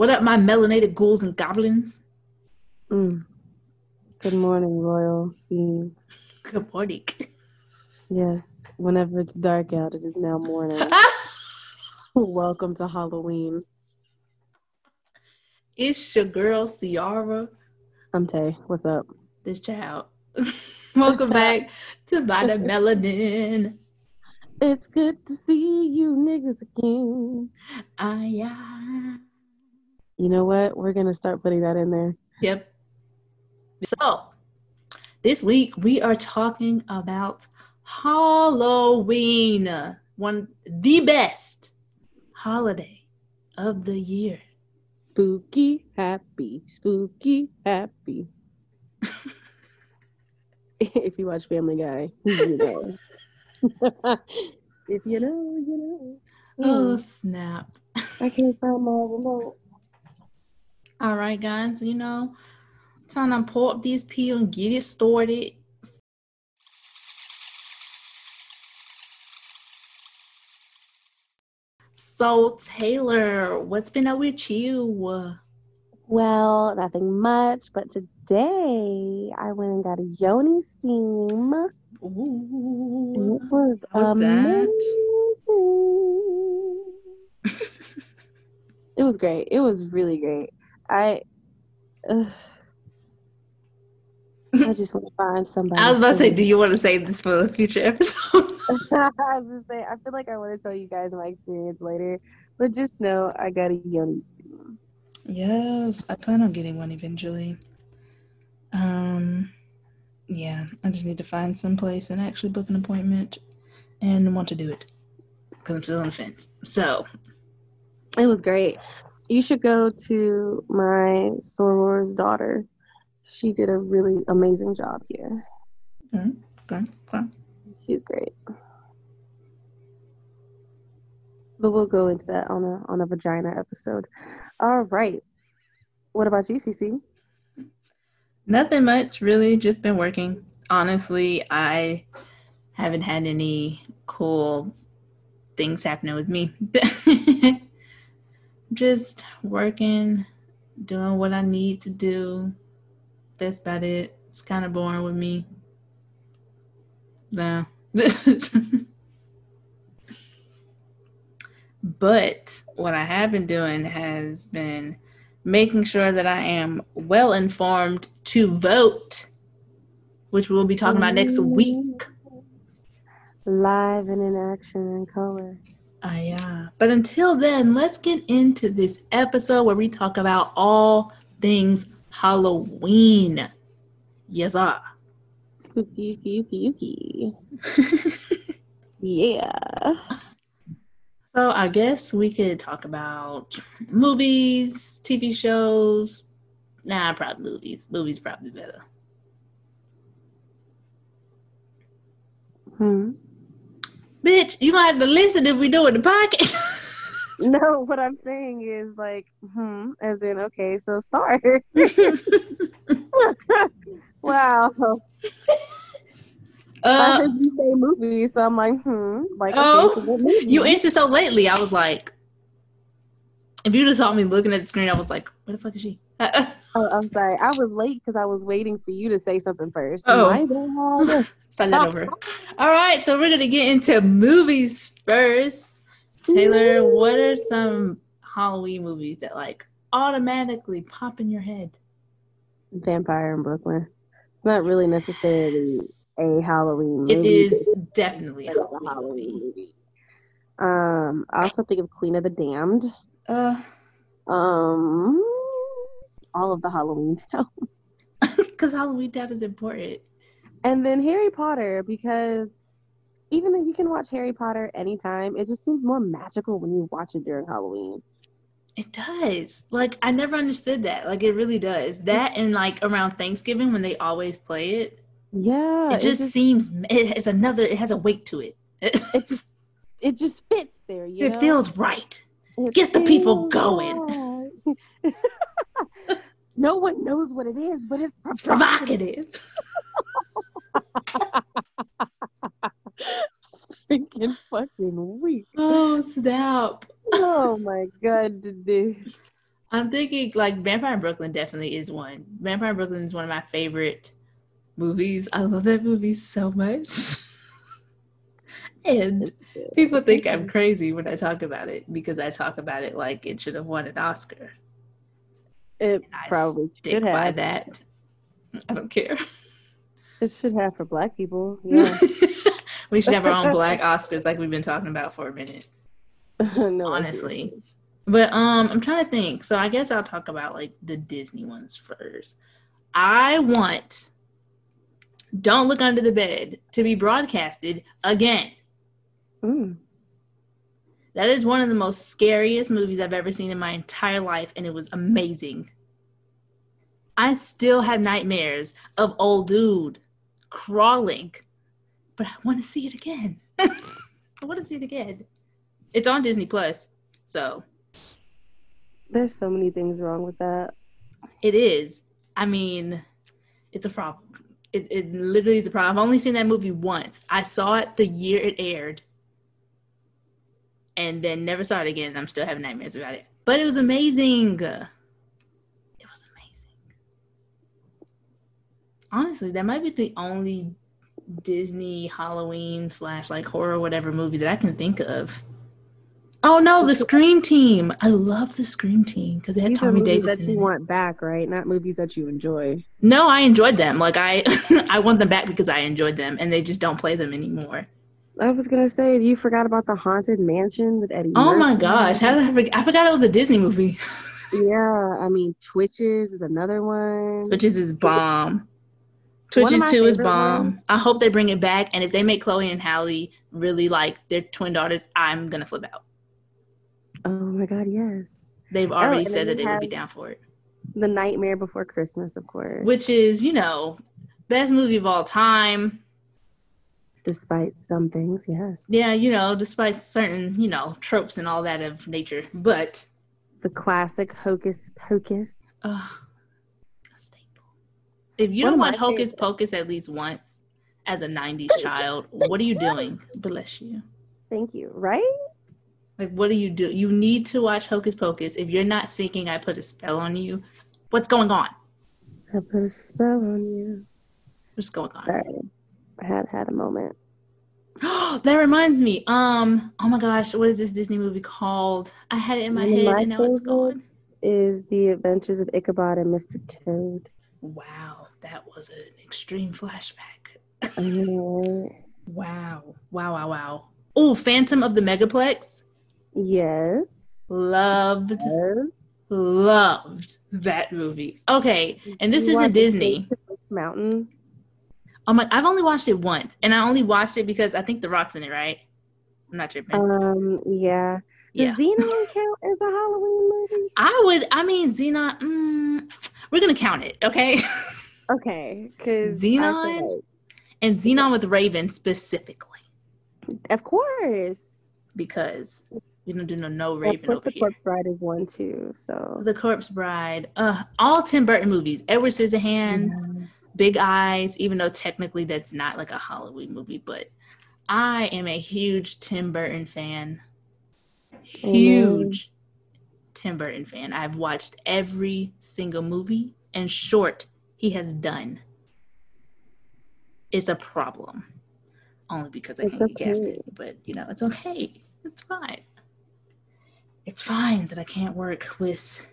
What up, my melanated ghouls and goblins? Mm. Good morning, royal beings. Good morning. Yes, whenever it's dark out, it is now morning. Welcome to Halloween. it's your girl, Ciara, I'm Tay. What's up? this child. Welcome back to Vita Melanin. It's good to see you niggas again. Ah, yeah. You know what? We're gonna start putting that in there. Yep. So, this week we are talking about Halloween, one the best holiday of the year. Spooky happy, spooky happy. if you watch Family Guy, you know. if you know, you know. Oh Oh, snap! I can't find my remote. All right, guys. You know, time to pull up these peel and get it started. So Taylor, what's been up with you? Well, nothing much, but today I went and got a yoni steam. Ooh. It was that? amazing. it was great. It was really great. I, ugh. I just want to find somebody. I was about to say, do you want to save this for the future episode? I was gonna say, I feel like I want to tell you guys my experience later, but just know I got a yoni steam. yes, I plan on getting one eventually. Um, yeah, I just need to find some place and actually book an appointment and want to do it because I'm still on the fence. So, It was great. You should go to my soror's daughter. She did a really amazing job here. okay, okay. She's great. But we'll go into that on a on a vagina episode. All right. What about you, CC? Nothing much, really. Just been working. Honestly, I haven't had any cool things happening with me. just working, doing what I need to do. That's about it. It's kind of boring with me. No. but what I have been doing has been making sure that I am well informed to vote, which we'll be talking about next week. Live and in action and color. Ah, yeah. But until then, let's get into this episode where we talk about all things Halloween. Yes, ah. Spooky, yuki, yuki. Yeah. So I guess we could talk about movies, TV shows. Nah, probably movies. Movies probably better. Hmm. Bitch, you gonna have to listen if we doing the podcast. No, what I'm saying is like, hmm, as in, okay, so start. wow. I uh, heard you say movie, so I'm like, hmm. Like, Oh, okay, so you answered so lately. I was like, if you just saw me looking at the screen, I was like, where the fuck is she? Oh, I'm sorry. I was late because I was waiting for you to say something first. Oh. Bad. That over. All right, so we're gonna get into movies first. Taylor, what are some Halloween movies that like automatically pop in your head? Vampire in Brooklyn. It's not really necessarily a Halloween movie. It is definitely a Halloween, Halloween movie. Um, I also think of Queen of the Damned. Uh, Um, all of the Halloween towns. because Halloween Town is important. And then Harry Potter, because even though you can watch Harry Potter anytime, it just seems more magical when you watch it during Halloween. It does. Like I never understood that. Like it really does. That and like around Thanksgiving when they always play it, Yeah, it just seems it has another. It has a weight to it. It, just it just fits there. You it know? feels right. It gets the people going. right. no one knows what it is, but it's provocative. provocative. Freaking fucking weak. Oh snap! Oh my god, dude. I'm thinking like Vampire in Brooklyn definitely is one. Vampire in Brooklyn is one of my favorite movies. I love that movie so much. and people think I'm crazy when I talk about it because I talk about it like it should have won an Oscar. It probably stick should by have. that. I don't care. It should have for black people. Yeah. we should have our own black Oscars like we've been talking about for a minute. no, honestly. But um I'm trying to think. So I guess I'll talk about like the Disney ones first. I want Don't Look Under the Bed to be broadcasted again. Mm. That is one of the most scariest movies I've ever seen in my entire life and it was amazing. I still have nightmares of old dude crawling, but I want to see it again. I want to see it again. It's on Disney Plus, so There's so many things wrong with that. It is. I mean, it's a problem. It, it literally is a problem. I've only seen that movie once. I saw it the year it aired and then never saw it again. I'm still having nightmares about it. But it was amazing. It was amazing. Honestly, that might be the only Disney Halloween slash like horror whatever movie that I can think of. Oh no, the Scream Team. I love the Scream Team because it had These Tommy movies Davis that you want back, right? Not movies that you enjoy. No, I enjoyed them. Like I, I want them back because I enjoyed them, and they just don't play them anymore. I was gonna say, you forgot about the Haunted Mansion with Eddie. Oh my gosh, how did I forget? I forgot it was a Disney movie. Yeah, I mean, Twitches is another one. Twitches is bomb. Twitches two is bomb. ones- I hope they bring it back, and if they make Chloe and Halle really like their twin daughters, I'm gonna flip out. Oh my god, yes. They've oh, already and then said that they would be down for it, The Nightmare Before Christmas, of course. which is you know best movie of all time. Despite some things, yes. Yeah, you know, despite certain you know tropes and all that of nature, but The classic Hocus Pocus. Staple. If you One don't watch Hocus favorites. Pocus at least once as a 90s child, what are you doing? Bless you. Thank you. Right? Like, what do you do? You need to watch Hocus Pocus. If you're not singing I Put a Spell on You, what's going on? I put a spell on you. What's going on? Sorry. Had had a moment. that reminds me. Um, oh my gosh, what is this Disney movie called? I had it in my of head my and now it's gone. is The Adventures of Ichabod and Mr. Toad. Wow, that was an extreme flashback. Wow. Wow, wow, wow. Oh, Phantom of the Megaplex. Yes. Loved, Yes. loved that movie. Okay, and this You isn't Disney. Mountain. Oh my! I've only watched it once, and I only watched it because I think The Rock's in it, right? I'm not tripping. Um, yeah. Does yeah, Zenon count as a Halloween movie? I would. I mean, Zenon. Mm, we're gonna count it, okay? Okay, because Zenon? and Zenon with Raven specifically, of course. because we don't do no no Raven. Of course, The here. Corpse Bride is one too. So The Corpse Bride. Uh, all Tim Burton movies. Edward Scissorhands. Yeah. Big Eyes, even though technically that's not like a Halloween movie, but I am a huge Tim Burton fan. Huge Tim Burton fan. I've watched every single movie and short he has done. It's a problem. Only because I It's can't okay. it. But you know, it's okay. It's fine. It's fine that I can't work with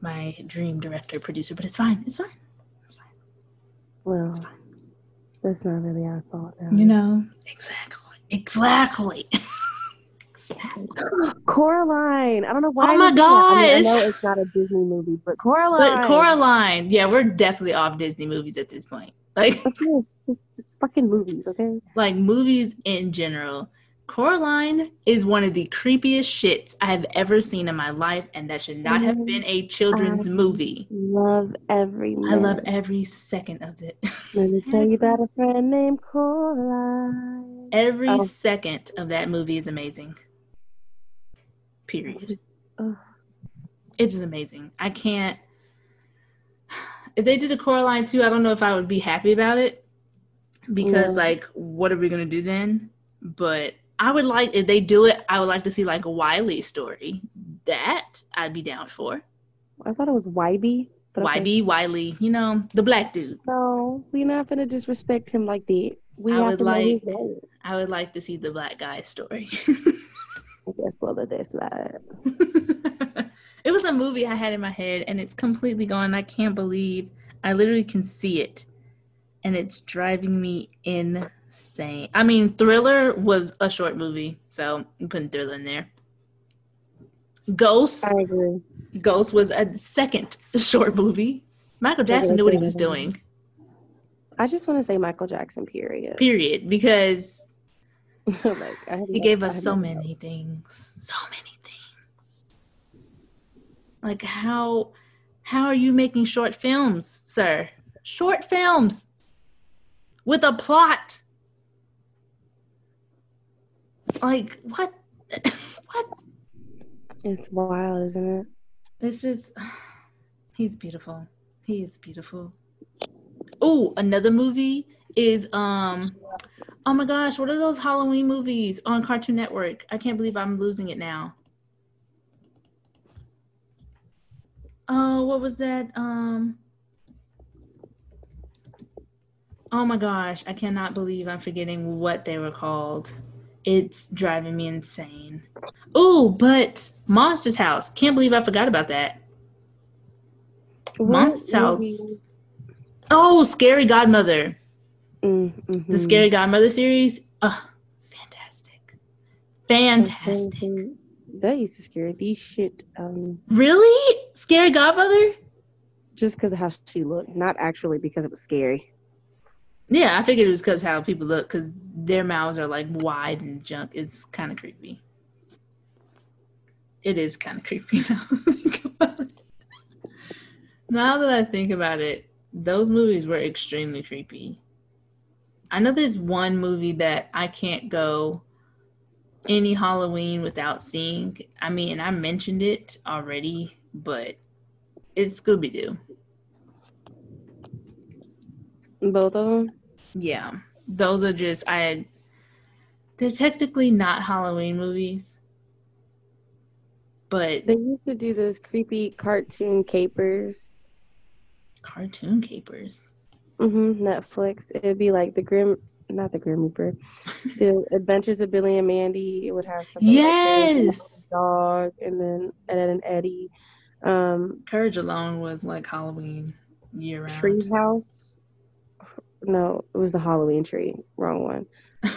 my dream director producer, but. It's fine. It's fine. Well, that's not really our fault. Now, You know, exactly, exactly. exactly. it? Coraline. I don't know why. Oh I my didn't think of that. I, mean, I know it's not a Disney movie, but Coraline. But Coraline, yeah, we're definitely off Disney movies at this point. Like, Of course, just, just fucking movies, okay? like movies in general. Coraline is one of the creepiest shits I have ever seen in my life, and that should not have been a children's I movie. Love every. I love every second of it. Let me tell you about a friend named Coraline. every Oh. second of that movie is amazing. Period. Just, oh, it is amazing. I can't. If they did a Coraline too, I don't know if I would be happy about it because, Yeah. like, what are we gonna do then? But I would like if they do it. I would like to see like a Wiley story. That I'd be down for. I thought it was Wybie. But okay. Wybie Wiley, you know, the black dude. No, we're not gonna disrespect him like that. We I would like-. I would like to see the black guy story. I guess well that that's that. it was a movie I had in my head and it's completely gone. I can't believe I literally can see it and it's driving me insane. I mean, Thriller was a short movie, so I'm putting Thriller in there. Ghost, I agree. Ghost was a second short movie. Michael Jackson knew what he was doing. I just want to say Michael Jackson. Period. Period, because oh like, he gave us so many things so many things like how how are you making short films sir short films with a plot like what what? It's wild, isn't it? it's just he's beautiful. He is beautiful. Oh another movie is um oh my gosh what are those halloween movies on cartoon network? I can't believe i'm losing it now. Oh what was that um oh my gosh i cannot believe i'm forgetting what they were called it's driving me insane oh but monsters house can't believe i forgot about that What Monster House. movie- Oh, Scary Godmother. Mm, The. Scary Godmother series. Oh, fantastic. Fantastic. Mhm. That used to scare the shit out of me. Really? Scary Godmother? Just because of how she looked, not actually because it was scary. Yeah, I figured it was because how people look, because their mouths are like wide and junk. It's kind of creepy. It is kind of creepy now. now that I think about it, those movies were extremely creepy. I know there's one movie that I can't go any Halloween without seeing. I mean, I mentioned it already, but it's Scooby Doo. Both of them. Yeah, those are just I. They're technically not Halloween movies, but They used to do those creepy cartoon capers. cartoon capers. hmm Netflix. It'd be like the Grim, not the Grim Reaper, the Adventures of Billy and Mandy. It would have something like Yes, dog, and then Ed and Eddie. Um, Courage Alone was like Halloween year round. Tree House. No, it was the Halloween tree. Wrong one.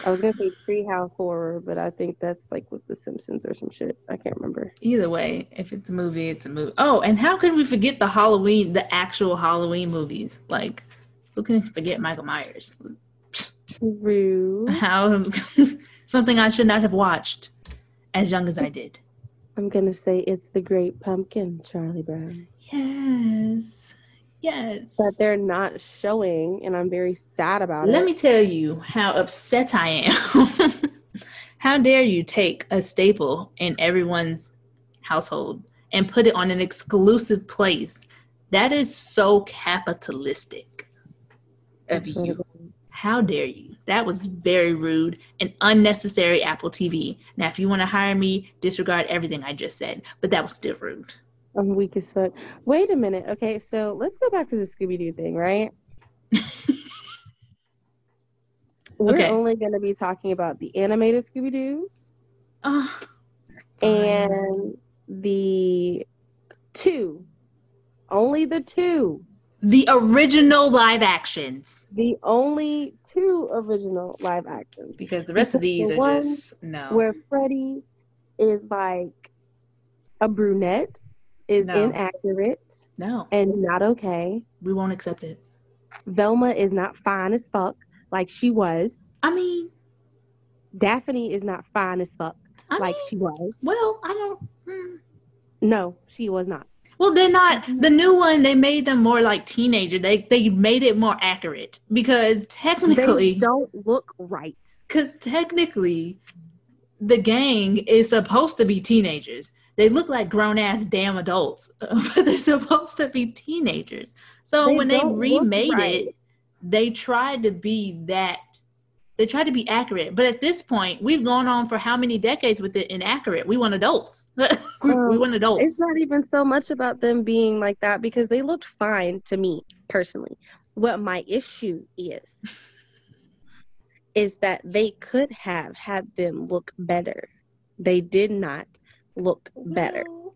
I was gonna say Tree House Horror, but I think that's like with The Simpsons or some shit. I can't remember. Either way, if it's a movie, it's a movie. Oh, and how can we forget the Halloween, the actual Halloween movies? Like, who can forget Michael Myers? True. How something I should not have watched as young as I did. I'm gonna say it's the Great Pumpkin, Charlie Brown. Yes, yes. But they're not showing, and I'm very sad about Let it. Let me tell you how upset I am. how dare you take a staple in everyone's household and put it on an exclusive place? That is so capitalistic of That's you. How dare you? That was very rude and unnecessary Apple TV. Now, if you want to hire me, disregard everything I just said, but that was still rude. I'm weak as fuck. Wait a minute. Okay, so let's go back to the Scooby Doo thing, right? We're Okay. only gonna be talking about the animated Scooby Doo's Oh, and the two, only the two, the original live actions. the only two original live actions Because the rest of these the are just no. where Freddy is like a brunette, is No. inaccurate no, and not okay. we won't accept it. Velma is not fine as fuck like she was. I mean, Daphne is not fine as fuck I like mean, she was. well, I don't. hmm. No, she was not. Well, they're not the new one. They made them more like teenager. They they made it more accurate because technically They technically, don't look right. because technically, the gang is supposed to be teenagers. They look like grown ass damn adults, but they're supposed to be teenagers. So They when they remade right. it, they tried to be that They tried to be accurate, but at this point, we've gone on for how many decades with it inaccurate? We want adults. we, we Um, want adults. It's not even so much about them being like that because they looked fine to me personally. What my issue is, is that they could have had them look better. They did not look better. Well,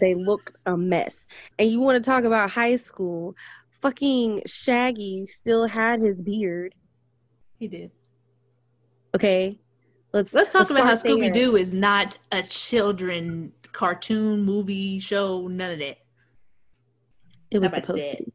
They look a mess. And you want to talk about high school? Fucking Shaggy still had his beard. He did. Okay, let's Let's talk about how. Scooby Doo is not a children cartoon movie show. None of that. It was supposed that? to be.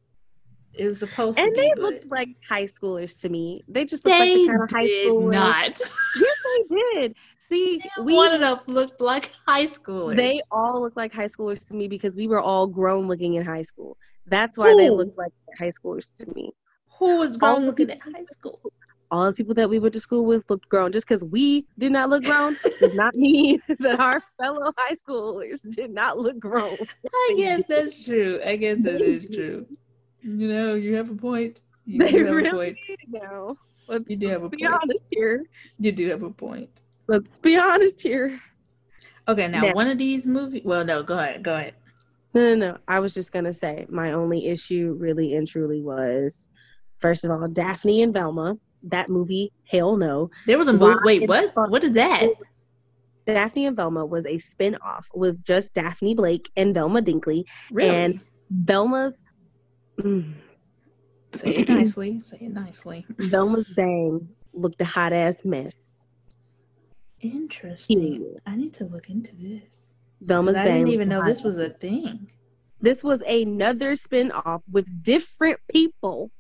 It was supposed And to be. they but looked like high schoolers to me. They just looked they like the kind of high did schoolers. not. Yes, they did. See, we One of them looked like high schoolers. they all look like high schoolers to me because we were all grown looking in high school. That's why they Who? looked like high schoolers to me. Who was grown the looking at high school? All the people that we went to school with looked grown. Just because we did not look grown does not mean that our fellow high schoolers did not look grown. I guess that's true. I guess that They is true. You know, you have a point. You They do have a really point. did now. Let's You do have a be point. honest here. You do have a point. Let's be honest here. Okay, now Now- one of these movies. Well, no, go ahead. Go ahead. No, no, no. I was just gonna say my only issue, really and truly, was first of all Daphne and Velma. That movie, hell no. There was a movie. Wait, what? What is that? Daphne and Velma was a spin-off with just Daphne Blake and Velma Dinkley. Really? And Velma's mm, Say it nicely. Say it nicely. Velma's bang looked a hot ass mess. Interesting. Period. I need to look into this. 'Cause Velma's I didn't even know this was a thing. This was another spin-off with different people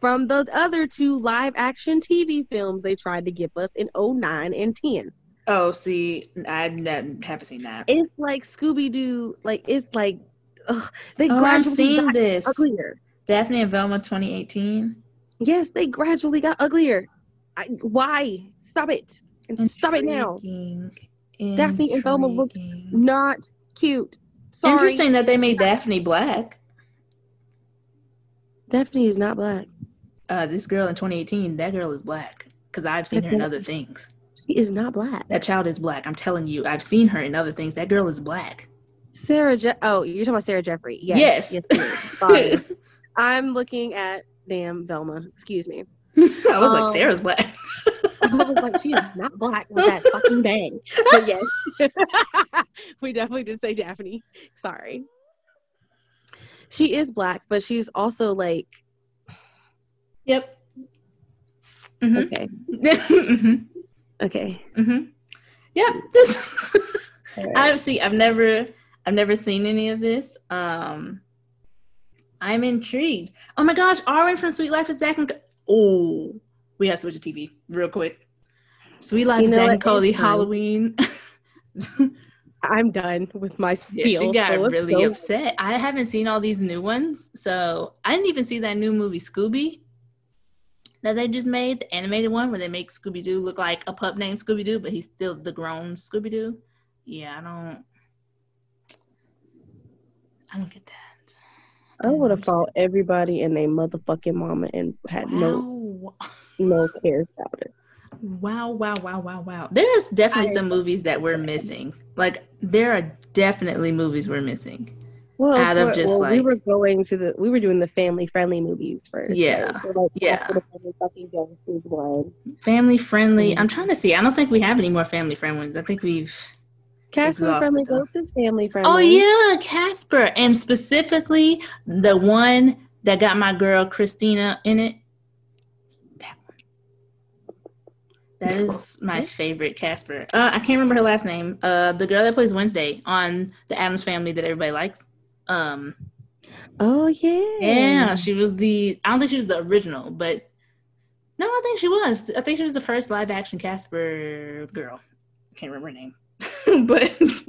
from the other two live action TV films they tried to give us in 09 and 10. Oh, see, I n- haven't seen that. It's like Scooby Doo, like it's like ugh, they Oh, I'm gradually seeing got this. uglier. Daphne and Velma 2018. Yes, they gradually got uglier. I, why? Stop it. And stop it now. Daphne and Velma looked Not cute. Sorry. Interesting that they made Daphne black. Daphne is not black. Uh, this girl in 2018, that girl is black because I've seen her in other things. She is not black. That child is black. I'm telling you, I've seen her in other things. That girl is black. Sarah Je- Oh, you're talking about Sarah Jeffery. Yes. Yes. yes. I'm looking at damn Velma. Excuse me. I was like, Um, Sarah's black. I was like, she is not black with that fucking bang. But yes, we definitely did say Daphne. Sorry. She is black, but she's also like, yep. hmm okay, hmm okay. hmm Yep. This. Alright. I see. I've never, I've never seen any of this. Um, I'm intrigued. Oh my gosh, Arwin from Suite Life is Zack and. Oh, we have to switch the TV real quick. Suite Life You know Zack and Cody. Halloween. I'm done with my yeah, spiel. she got so really go. upset. I haven't seen all these new ones, so I didn't even see that new movie Scooby that they just made, the animated one where they make Scooby Doo look like a pup named Scooby Doo, but he's still the grown Scooby Doo. Yeah, I don't. I don't get that. I would have understand. fought everybody and their motherfucking mama and had no Wow. no care about it. Wow, wow, wow, wow, wow. There's definitely I- some movies that we're missing. Like there are definitely movies we're missing. Well, Out of just, well, we were going to the we were doing the family friendly movies first. Yeah, right? So, like, yeah. after the family fucking ghost is one. Family friendly. Mhm. I'm trying to see. I don't think we have any more family friendly ones. I think we've Casper Exhausted friendly ghost is family friendly. Oh yeah, Casper. And specifically the one that got my girl Christina in it. That one. That is my favorite Casper. Uh, I can't remember her last name. Uh, the girl that plays Wednesday on the Addams Family that everybody likes. Um, Oh yeah. yeah, she was the. I don't think she was the original, but no, I think she was. I think she was the first live action Casper girl. I Can't remember her name, but is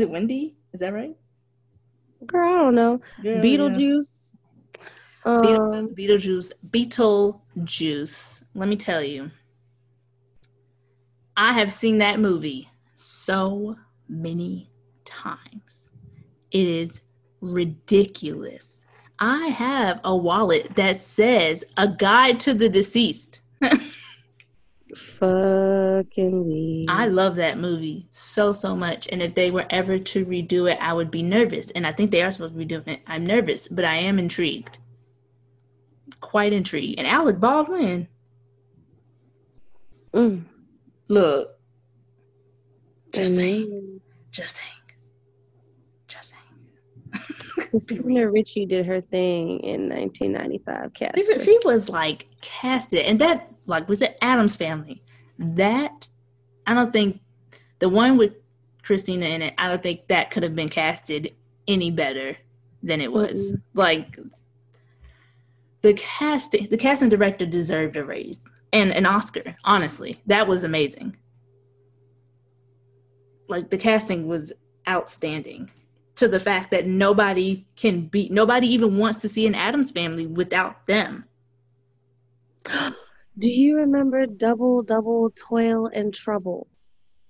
it Wendy? Is that right? Girl, I don't know. Girl, Beetlejuice. yeah. Um, Beetlejuice, Beetlejuice, Beetlejuice. Let me tell you, I have seen that movie so many times. It is ridiculous. I have a wallet that says "A Guide to the Deceased." Fucking leave. I love that movie so so much, and if they were ever to redo it, I would be nervous. And I think they are supposed to be doing it. I'm nervous, but I am intrigued, quite intrigued. And Alec Baldwin, Mm. look, just Mm. just saying, just saying. Christina Ricci did her thing in 1995. Casper. She was- She was like casted, and that like was it Addams Family. That I don't think the one with Christina in it. I don't think that could have been casted any better than it was. Like the casting, the casting director deserved a raise and an Oscar. Honestly, that was amazing. Like the casting was outstanding to the fact that nobody can be nobody even wants to see an Addams family without them. Do you remember Double Double Toil and Trouble?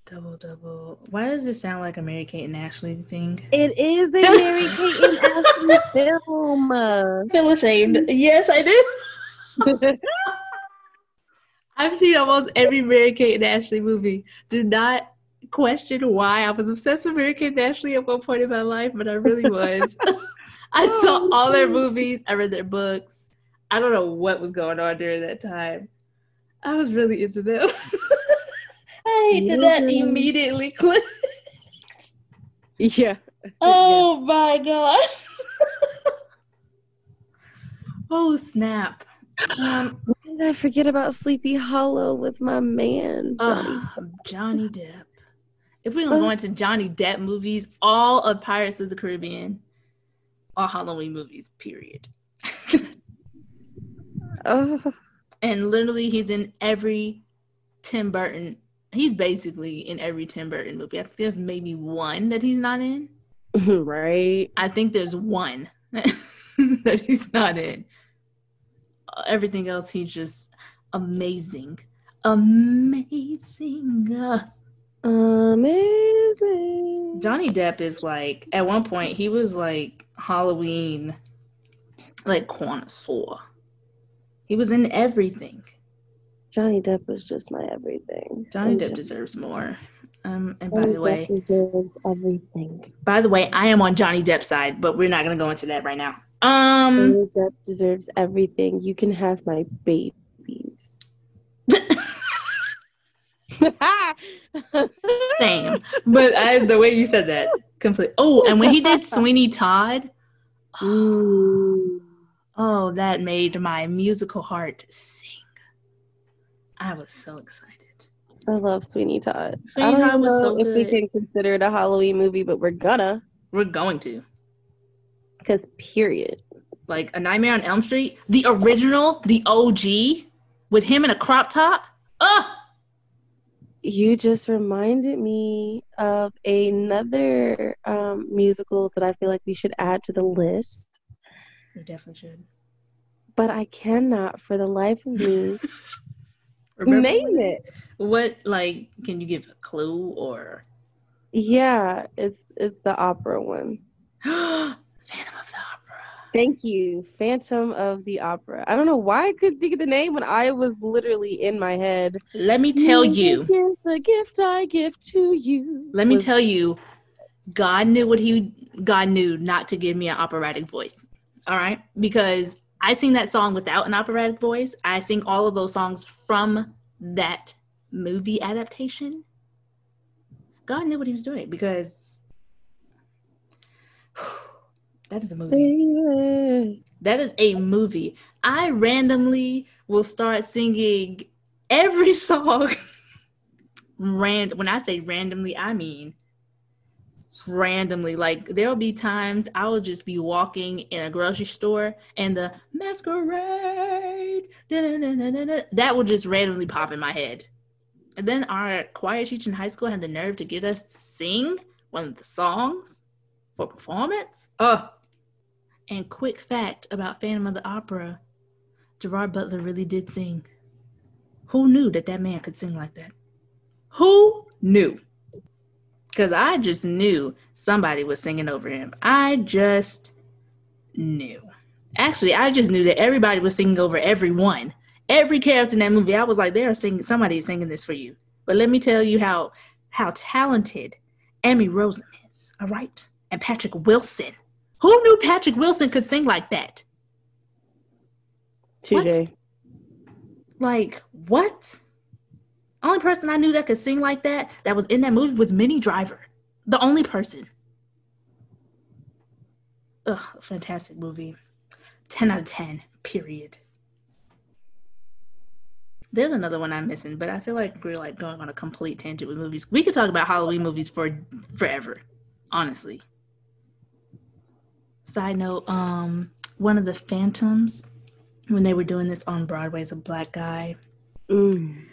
Double double. Why does it sound like a Mary Kate and Ashley thing? It is a Mary Kate and Ashley film. I feel ashamed. Yes, I do. I've seen almost every Mary Kate and Ashley movie. Do not question why I was obsessed with Mary Kate Ashley at one point in my life, but I really was. I saw all their movies. I read their books. I don't know what was going on during that time. I was really into them. I hated that immediately click. Yeah. Oh my god. oh snap. Um, did I forget about Sleepy Hollow with my man, Johnny? ugh, Johnny Depp. If we're gonna go into Johnny Depp movies, all of Pirates of the Caribbean, all Halloween movies, period. Oh, And literally, he's in every Tim Burton. He's basically in every Tim Burton movie. I think there's maybe one that he's not in. right. I think there's one that he's not in. Uh, Everything else, he's just amazing. Amazing. Uh, Amazing. Johnny Depp is like, at one point, he was like Halloween, like connoisseur. He was in everything. Johnny Depp was just my everything. Johnny And Depp deserves more. Um, and by the way, deserves everything. by the way, I am on Johnny Depp's side, but we're not gonna go into that right now. Um, Johnny Depp deserves everything. You can have my babies. same. But I, the way you said that, complete. Oh, and when he did Sweeney Todd, Mm. oh, that made my musical heart sing. I was so excited. I love Sweeney Todd. Sweeney I don't Todd was so if we can consider it a Halloween movie, but we're gonna. We're going to Because period. like a Nightmare on Elm Street, the original, the OG, with him in a crop top. Ugh. You just reminded me of another um, musical that I feel like we should add to the list, We definitely should. but I cannot for the life of me Remember name it. What like can you give a clue or Yeah, it's it's the opera one. Phantom of the Opera? Thank you, Phantom of the Opera. I don't know why I couldn't think of the name when I was literally in my head. Let me tell you. Is the gift I give to you. Let me was- tell you, God knew what he God knew not to give me an operatic voice. All right? Because I sing that song without an operatic voice. I sing all of those songs from that movie adaptation. God knew what he was doing because that is a movie. That is a movie. I randomly will start singing every song. Rand when I say randomly, I mean randomly. Like there'll be times I will just be walking in a grocery store and the masquerade that will just randomly pop in my head. And then our choir teacher in high school had the nerve to get us to sing one of the songs for performance. Oh, and quick fact about Phantom of the Opera Gerard Butler really did sing. Who knew that that man could sing like that? Who knew? Because I just knew somebody was singing over him. I just knew. Actually, I just knew that everybody was singing over everyone. Every character in that movie, I was like, they are singing. Somebody is singing this for you. But let me tell you how how talented Emmy Rossum is. All right, and Patrick Wilson. Who knew Patrick Wilson could sing like that? TJ. Like what? Only person I knew that could sing like that that was in that movie was Minnie Driver. The only person. Ugh, fantastic movie. 10 out of 10, period. There's another one I'm missing, but I feel like we're like going on a complete tangent with movies. We could talk about Halloween movies for forever, honestly. Side note, um, one of the Phantoms, when they were doing this on Broadway as a black guy, Mm.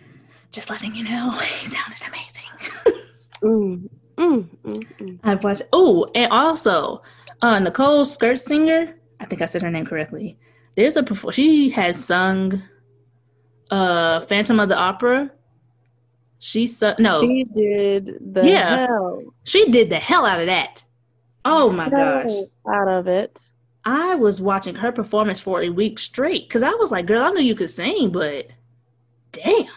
just letting you know, he sounded amazing. Mm. Mm. Mm. Mm. I've watched. Oh, and also, uh, Nicole Scherzinger. I think I said her name correctly. There's a perfor- she has sung, uh, Phantom of the Opera. She sung no, She did the Yeah. hell she did the hell out of that. Oh my gosh, out of it. I was watching her performance for a week straight because I was like, girl, I knew you could sing, but damn,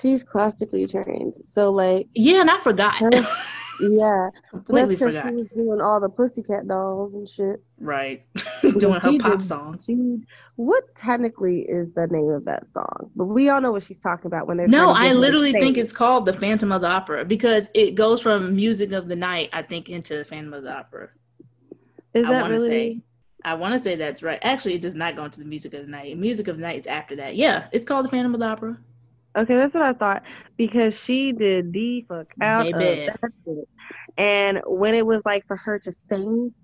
She's classically trained, so like, yeah, and I forgot. Her- yeah, that's Completely she forgot. was doing all the Pussycat dolls and shit. Right, doing her pop did- songs. She, what technically is the name of that song? But we all know what she's talking about when they're No, I get her to literally think it's called the Phantom of the Opera because it goes from Music of the Night, I think, into the Phantom of the Opera. Is I that want to really? say, I want to say that's right. Actually, it does not go into the Music of the Night. Music of the Night is after that. Yeah, it's called the Phantom of the Opera. Okay, that's what I thought because she did the fuck out Baby. of that shit. And when it was like for her to sing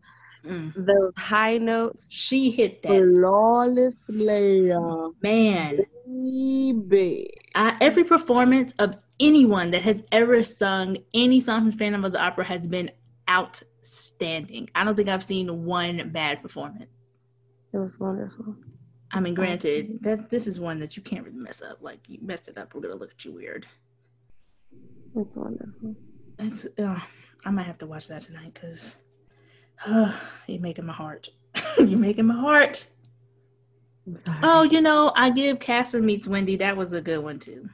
Mm. those high notes She hit that flawlessly, man. baby. I, every performance of anyone that has ever sung any song from Phantom of the Opera has been outstanding. I don't think I've seen one bad performance. It was wonderful. I mean, granted, that this is one that you can't really mess up. Like you messed it up, we're gonna look at you weird. That's wonderful. That's. uh, I might have to watch that tonight because you're making my heart. you're making my heart. I'm sorry. Oh, you know, I give Casper meets Wendy. That was a good one too.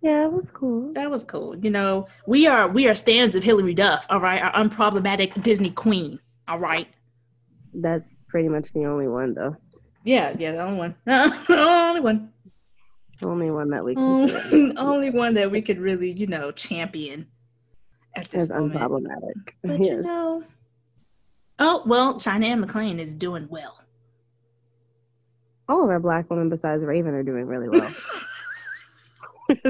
yeah, it was cool. That was cool. You know, we are we are stands of Hilary Duff. All right, our unproblematic Disney queen. All right. That's pretty much the only one, though. Yeah, yeah, the only one. the only one. The only one that we consider Only, oh, only one that we could really, you know, champion at this as moment. unproblematic. But you know, oh well, China Anne McClain is doing well. All of our black women besides Raven are doing really well.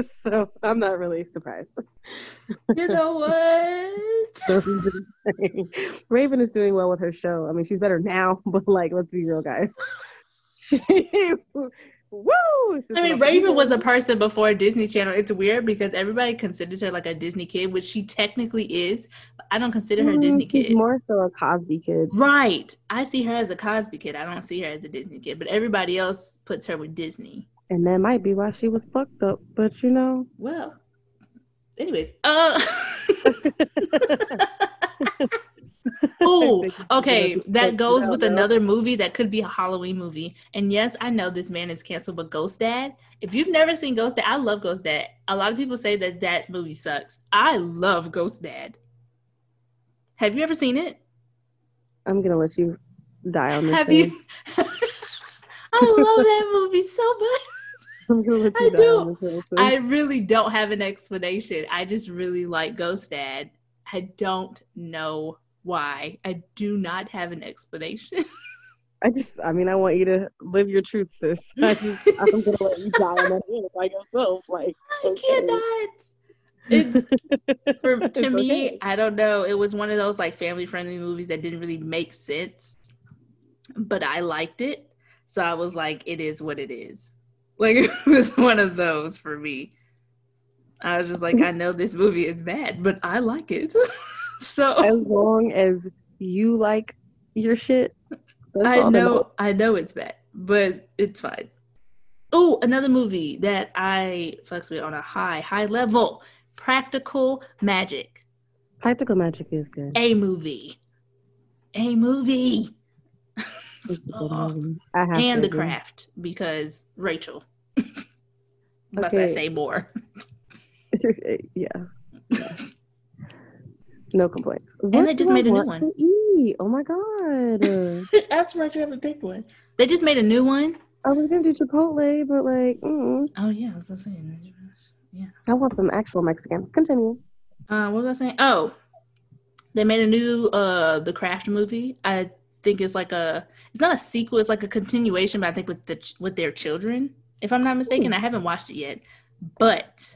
so I'm not really surprised. you know what? Raven is doing well with her show. I mean, she's better now, but like, let's be real, guys. Woo! I mean, Raven was a person before Disney Channel. It's weird because everybody considers her like a Disney kid, which she technically is. But I don't consider her a Mm, Disney She's kid. more so a Cosby kid. Right. I see her as a Cosby kid. I don't see her as a Disney kid, but everybody else puts her with Disney. And that might be why she was fucked up. But you know, Well, anyways, uh Oh, okay. That goes with another movie that could be a Halloween movie. And yes, I know this man is canceled, but Ghost Dad. If you've never seen Ghost Dad, I love Ghost Dad. A lot of people say that that movie sucks. I love Ghost Dad. Have you ever seen it? I'm gonna let you die on this. Have thing. you? I love that movie so much. I'm gonna let I do. on this hill, sis. I really don't have an explanation. I just really like Ghost Dad. I don't know why. I do not have an explanation. I just, I mean, I want you to live your truth, sis. I just, I'm gonna let you die on that hill by yourself. Like, I Okay. cannot. It's for to It's me, okay. I don't know. It was one of those like family friendly movies that didn't really make sense, but I liked it. So I was like, it is what it is. Like it was one of those for me. I was just like, I know this movie is bad, but I like it. So as long as you like your shit, I know. I know it's bad, but it's fine. Oh, another movie that I fucks with on a high, high level. Practical Magic. Practical Magic is good. A movie. A movie. It's a good Oh. movie. I have and the craft because Rachel. Must I say more? yeah. yeah. No complaints. And they just made a new want one. to eat? Oh my god. I'm surprised you have a big one. They just made a new one. I was gonna do Chipotle, but like, mm, Oh yeah, I was gonna say. Yeah. I want some actual Mexican. Continue. Uh, what was I saying? Oh, they made a new uh the Craft movie. I think it's like a. It's not a sequel. It's like a continuation, but I think with the ch- with their children. If I'm not mistaken, I haven't watched it yet, but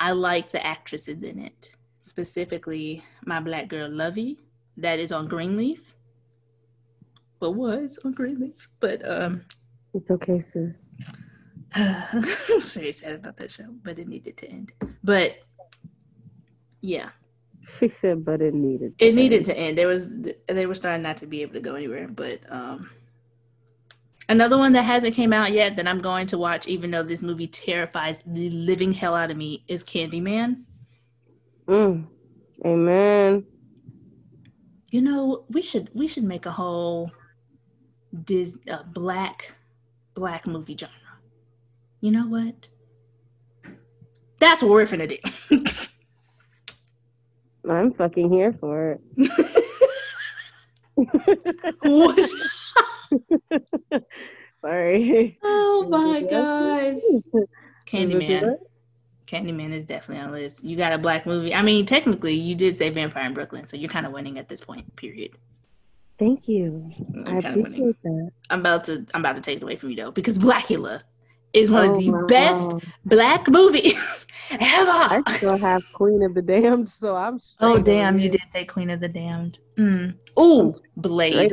I like the actresses in it. Specifically, my black girl Lovie, that is on Greenleaf. But was on Greenleaf, but um, It's okay, sis. I'm very sad about that show, but it needed to end. But yeah, She said, but it needed. it needed to end. There was they were starting not to be able to go anywhere. But um, another one that hasn't came out yet that I'm going to watch, even though this movie terrifies the living hell out of me, is Candyman. Mm. Amen. You know, we should we should make a whole Dis uh, black black movie genre. You know what? That's what we're finna do. I'm fucking here for it. Sorry. Oh my gosh. Candyman. Candyman is definitely on the list. You got a black movie. I mean, technically, you did say Vampire in Brooklyn, so you're kind of winning at this point. Period. Thank you. You're I kinda winning. appreciate that. I'm about to. I'm about to take it away from you though, because Blacula is one Oh, of the best black movies ever. I still have Queen of the Damned, so I'm oh damn! You did say Queen of the Damned. Mm. Oh, Blade.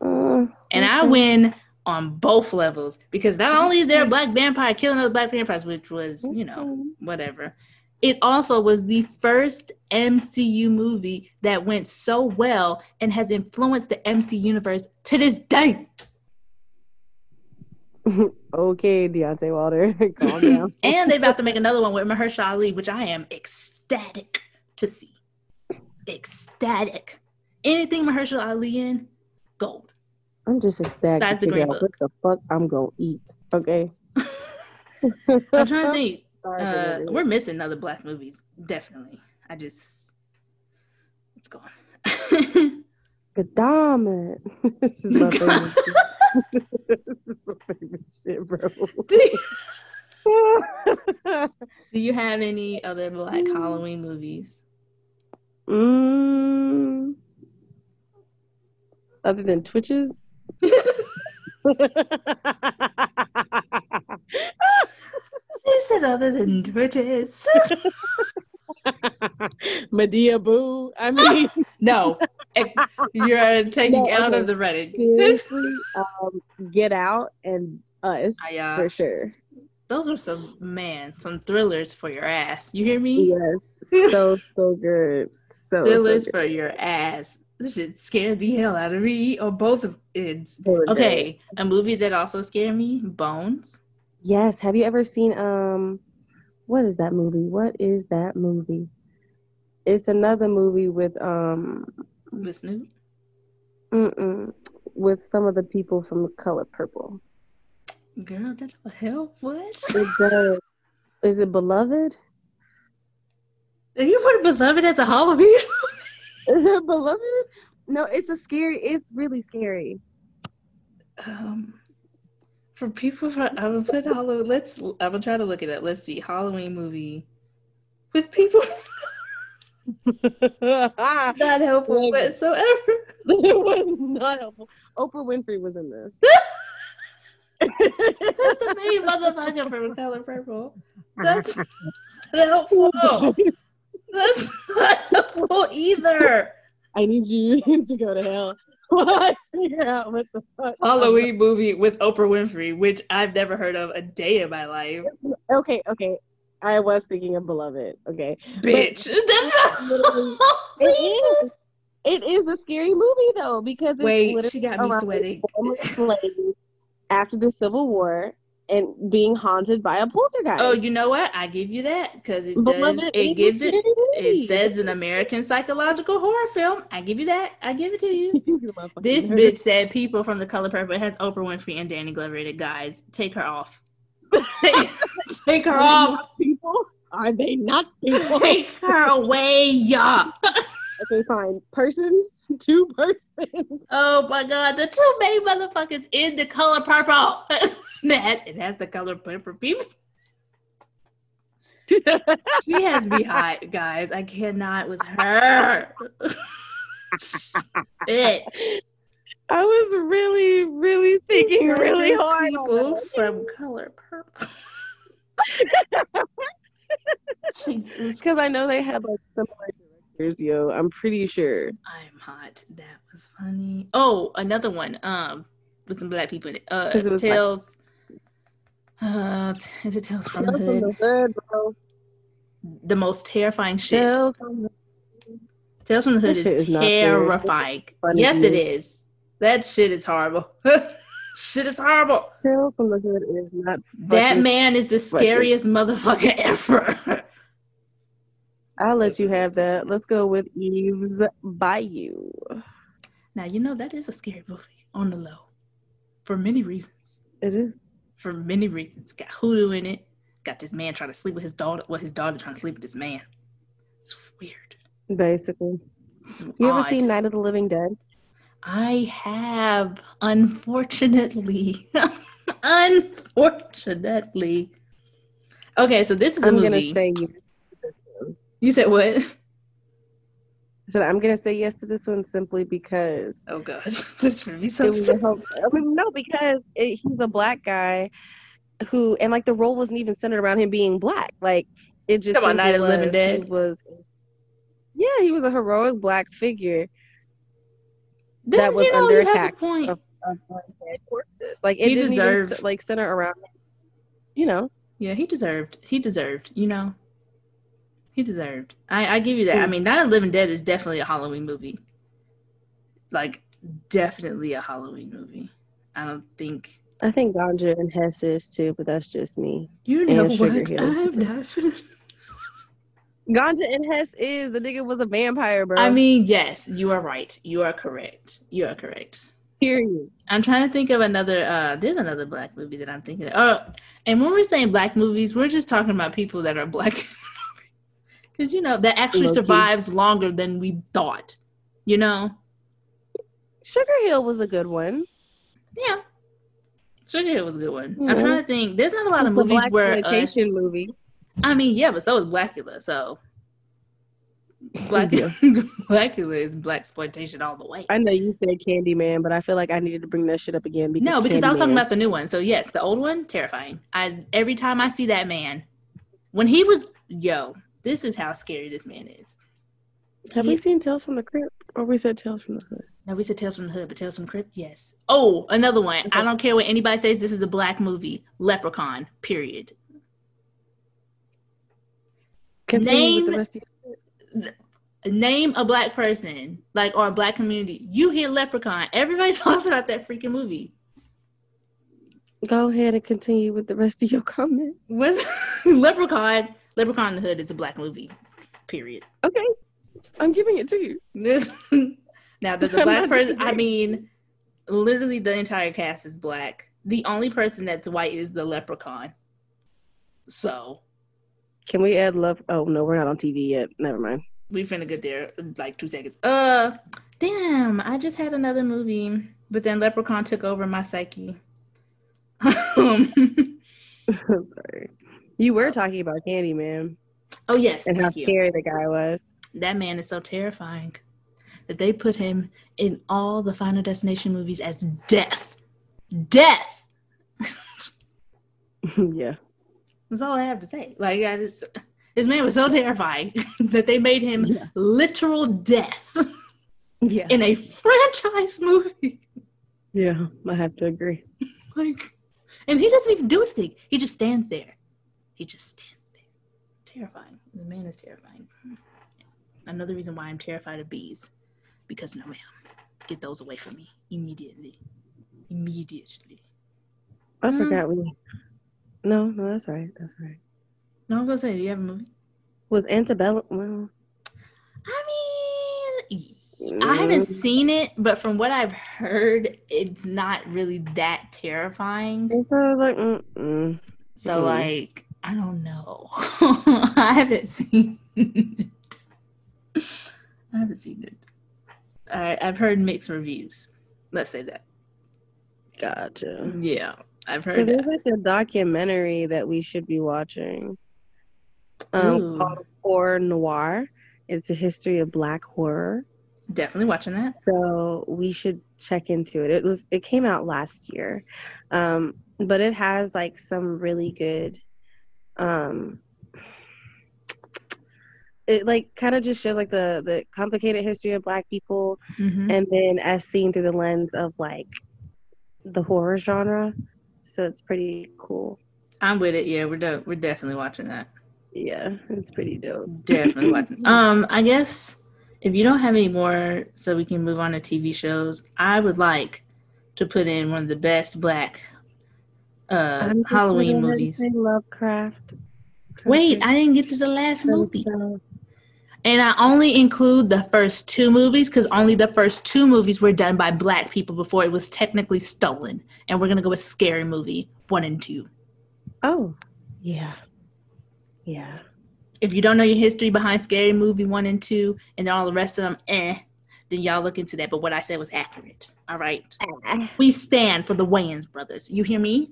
Uh, and I win on both levels because not only is there a mm-hmm. black vampire killing other black vampires, which was you know mm-hmm. whatever. It also was the first MCU movie that went so well and has influenced the MC universe to this day. okay, Deontay Wilder, calm down. and they're about to make another one with Mahershala Ali, which I am ecstatic to see. Ecstatic. Anything Mahershala Ali in, gold. I'm just ecstatic to the Green out what the fuck I'm gonna eat. Okay. I'm trying to think. Uh, we're missing other black movies, definitely. I just, it's gone. God damn it. this is my favorite shit. this is my favorite shit, bro. Do you have any other black Halloween movies? mm, other than Twitches? She said other than Twitches. Madea Boo. I mean, no, you're taking No, out okay. of the Reddit. seriously, um, Get Out and Us I, uh, for sure. Those are some man, some thrillers for your ass. You hear me? Yes, so so good, so, so thrillers good. for your ass. This shit scared the hell out of me, or both of its. They were good. Okay, a movie that also scared me, Bones. Yes. Have you ever seen um what is that movie? What is that movie? It's another movie with um with Snoop. mm-mm, with some of the people from the color purple. Girl, that the hell what? It does. Is it Beloved? Have you put Beloved as a Halloween? Is it Beloved? No, it's a scary. It's really scary. um, for people, for I will put Halloween. Let's. I'm gonna try to look at it up. Let's see, Halloween movie with people not helpful Like- whatsoever. It was not helpful. Oprah Winfrey was in this. That's the main motherfucker from Color Purple. That's helpful. That's helpful either. I need you to go to hell. I figure out what the fuck. Halloween movie with Oprah Winfrey, which I've never heard of a day in my life. Okay, okay. I was thinking of Beloved. Okay. Bitch, that's not. It is. It is a scary movie though because it's Wait, literally she got me sweating. after the Civil War, and being haunted by a poltergeist. Oh, you know what? I give you that because it Beloved does. It gives it. It says an American psychological horror film. I give you that. I give it to you. This nerd. bitch said people from the color purple. It has Oprah Winfrey and Danny Glover in it. Guys, take her off. take her off. people? Are they not people? Take her away. Yeah. Okay, fine. Persons, two persons. Oh my god, the two main motherfuckers in the color purple. that it has the color purple people. She has me hot, guys. I cannot with her. it. I was really, really thinking really hard. People from color purple. Jesus, Because I know they had like similar yo. I'm pretty sure. I'm hot. That was funny. Oh, another one. Um, with some black people in it. Uh, it was. Tales. Uh, is it Tales from Tales the from Hood? the hood. The most terrifying shit. Tales from the Tales from the Hood is is terrifying. Yes, it is. That shit is horrible. shit is horrible. Tales from the hood is not. That man is the scariest motherfucker ever. I'll let you have that. Let's go with Eve's Bayou. now you know that is a scary movie on the low, for many reasons. It is. For many reasons, got hoodoo in it. Got this man trying to sleep with his daughter. Well, his daughter trying to sleep with this man. It's weird. Basically. It's You ever seen Night of the Living Dead? I have, unfortunately. unfortunately. Okay, so this is a I'm movie. gonna say yes. You said what? I said I'm gonna say yes to this one simply because Oh gosh, this for me so it was a hoax. I mean, no, because it, he's a black guy who, and like the role wasn't even centered around him being black. Like it just about simply Night of the Living was- Dead? Was, yeah, he was a heroic black figure Then, that was under you have a attack point. of, of corpses. Like it He didn't deserved- even like center around, you know. Yeah, he deserved. He deserved. You know, he deserved. I, I give you that. I mean, Night of the Living Dead is definitely a Halloween movie. Like, definitely a Halloween movie. I don't think I think Ganja and Hess is too, but that's just me. you know And what. Hill. I'm not. Ganja and Hess is the nigga was a vampire, bro. I mean, yes, you are right. You are correct. You are correct. period. I'm trying to think of another. uh There's another black movie that I'm thinking. Of. Oh, and when we're saying black movies, we're just talking about people that are black, because you know that actually survives longer than we thought. You know. Sugar Hill was a good one. Yeah. Sugar Hill was a good one. Yeah. I'm trying to think. There's not a lot of movies where uh, us, blaxploitation movie. I mean, yeah, but so is Blacula. So Black Yeah. Blacula is blaxploitation all the way. I know you said Candyman, but I feel like I needed to bring that shit up again because no, because I was talking about the new one. So yes, the old one, terrifying. I every time I see that man, when he was yo, this is how scary this man is. Have he- we seen Tales from the Crypt, or we said Tales from the Hood? No, we said Tales from the Hood, but Tales from the Crypt, yes. Oh, another one. I don't care what anybody says. This is a black movie. Leprechaun. Period. Continue with the Name- rest of name a black person like or a black community you hear leprechaun everybody talks about that freaking movie Go ahead and continue with the rest of your comment. what's leprechaun leprechaun in the hood is a black movie period Okay, I'm giving it to you. now does the I'm black person i mean literally the entire cast is black the only person that's white is the leprechaun so Can we add love? Oh no, we're not on TV yet. Never mind. we finna get there in like two seconds uh damn i just had another movie but then leprechaun took over my psyche um, Sorry. You were talking about Candyman Oh yes, and how thank you. scary the guy was. That man is so terrifying that they put him in all the Final Destination movies as death. Death. yeah. That's all I have to say. Like I just, this man was so terrifying that they made him Yeah. literal death Yeah. in a franchise movie. Yeah. I have to agree. Like, and he doesn't even do anything. He just stands there. He just stands there. Terrifying. The man is terrifying. Another reason why I'm terrified of bees, because no, ma'am, get those away from me immediately. Immediately. I Mm. forgot we No, no, that's right. That's right. No, I'm gonna say, do you have a movie? Was Antebellum? Well, I mean, I haven't mm, seen it, but from what I've heard, it's not really that terrifying. So I was like, mm-mm. So Mhm. like, I don't know. I haven't seen it. I haven't seen it. I, I've heard mixed reviews. Let's say that. gotcha. Yeah, I've heard. So there's that. like a documentary that we should be watching um, Ooh. called Horror Noir. It's a history of Black horror. Definitely watching that. So we should check into it. It was it came out last year, um, but it has like some really good. Um, it like kind of just shows like the the complicated history of Black people, hmm and then as seen through the lens of like the horror genre. So it's pretty cool. I'm with it. Yeah, we're de- we're definitely watching that. Yeah, it's pretty dope. Definitely watching. Um, I guess if you don't have any more, so we can move on to TV shows. I would like to put in one of the best black uh Halloween gonna go ahead and movies. Lovecraft. Wait, I didn't get to the last movie. And I only include the first two movies because only the first two movies were done by black people before it was technically stolen. And we're gonna go with Scary Movie one and two. Oh, yeah, yeah. If you don't know your history behind Scary Movie one and two, and then all the rest of them, eh, then y'all look into that. But what I said was accurate. All right. We stand for the Wayans brothers. You hear me?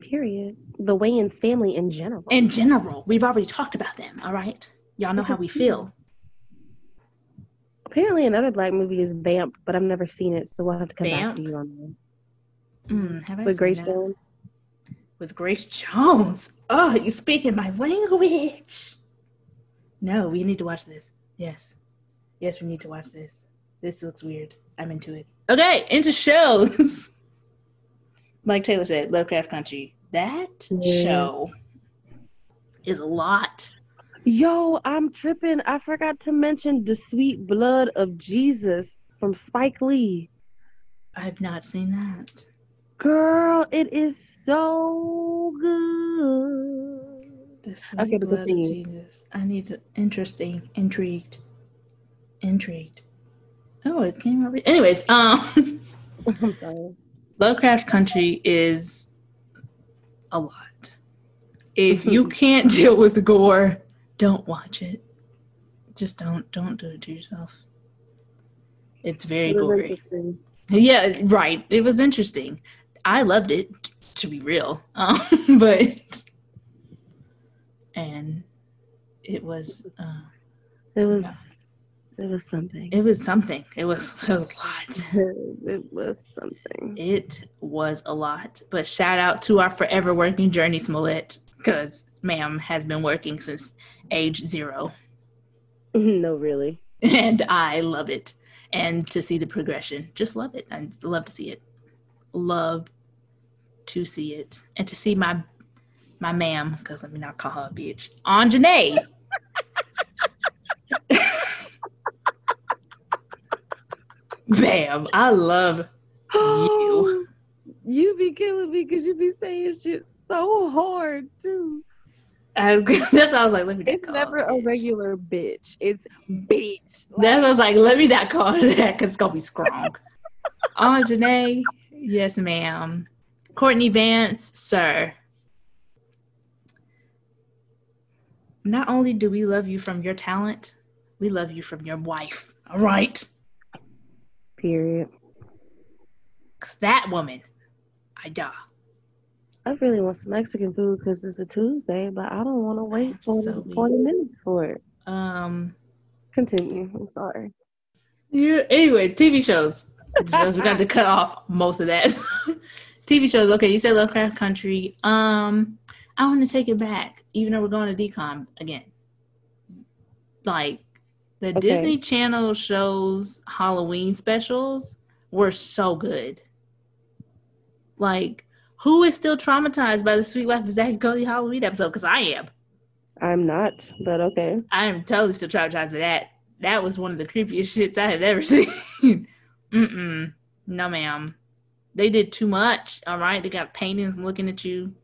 Period. The Wayans family in general. In general, we've already talked about them. All right. Y'all know how we feel. Apparently, another black movie is Vamp, but I've never seen it, so we'll have to come Vamp? back to you on Mm, have I that. With Grace that? Jones. with Grace Jones. Oh, you speaking my language. No, we need to watch this. Yes. Yes, we need to watch this. This looks weird. I'm into it. Okay, into shows. like Taylor said, Lovecraft Country. That Yeah. show is a lot. Yo, I'm tripping. I forgot to mention The Sweet Blood of Jesus from Spike Lee. I've not seen that. Girl, it is so good. The sweet Okay, blood of. Jesus. I need to interesting, intrigued, intrigued. Oh, it came over. Anyways, um, I'm sorry. Lovecraft Country is a lot. If you can't deal with gore, don't watch it. Just don't don't do it to yourself. It's very It gory. Yeah, right. It was interesting. I loved it, to be real. Um, but and it was uh, It was Yeah. It was something. it was something. It was it was a lot. it was something. It was a lot. But shout out to our forever working Jurnee Smollett, because ma'am has been working since age zero. no, really. And I love it. And to see the progression, just love it. I love to see it. Love to see it. And to see my my ma'am, because let me not call her a bitch, Aunjanue. Bam. I love You. you be killing me because you be saying shit so hard too. I, that's why I was like, let me It's never a bitch. regular bitch. It's bitch. That's why I was like, let me not call her that because it's gonna be strong. Ah, Aunjanue, yes, ma'am. Courtney Vance, sir. Not only do we love you from your talent, we love you from your wife. All right, Period. cause that woman, I die. I really want some Mexican food because it's a Tuesday, but I don't want to wait for So 40 minutes for it. Um. Continue. I'm sorry. Yeah. Anyway, TV shows. Shows we got to cut off most of that. TV shows. Okay, you said Lovecraft Country. Um, I want to take it back, even though we're going to DCOM again. Like the Okay. Disney Channel shows Halloween specials were so good. Like, who is still traumatized by the Suite Life of Zack and Cody Halloween episode? Because I am. I'm not, but okay. I am totally still traumatized by that. That was one of the creepiest shits I had ever seen. Mm-mm. No, ma'am. They did too much. All right. They got paintings looking at you.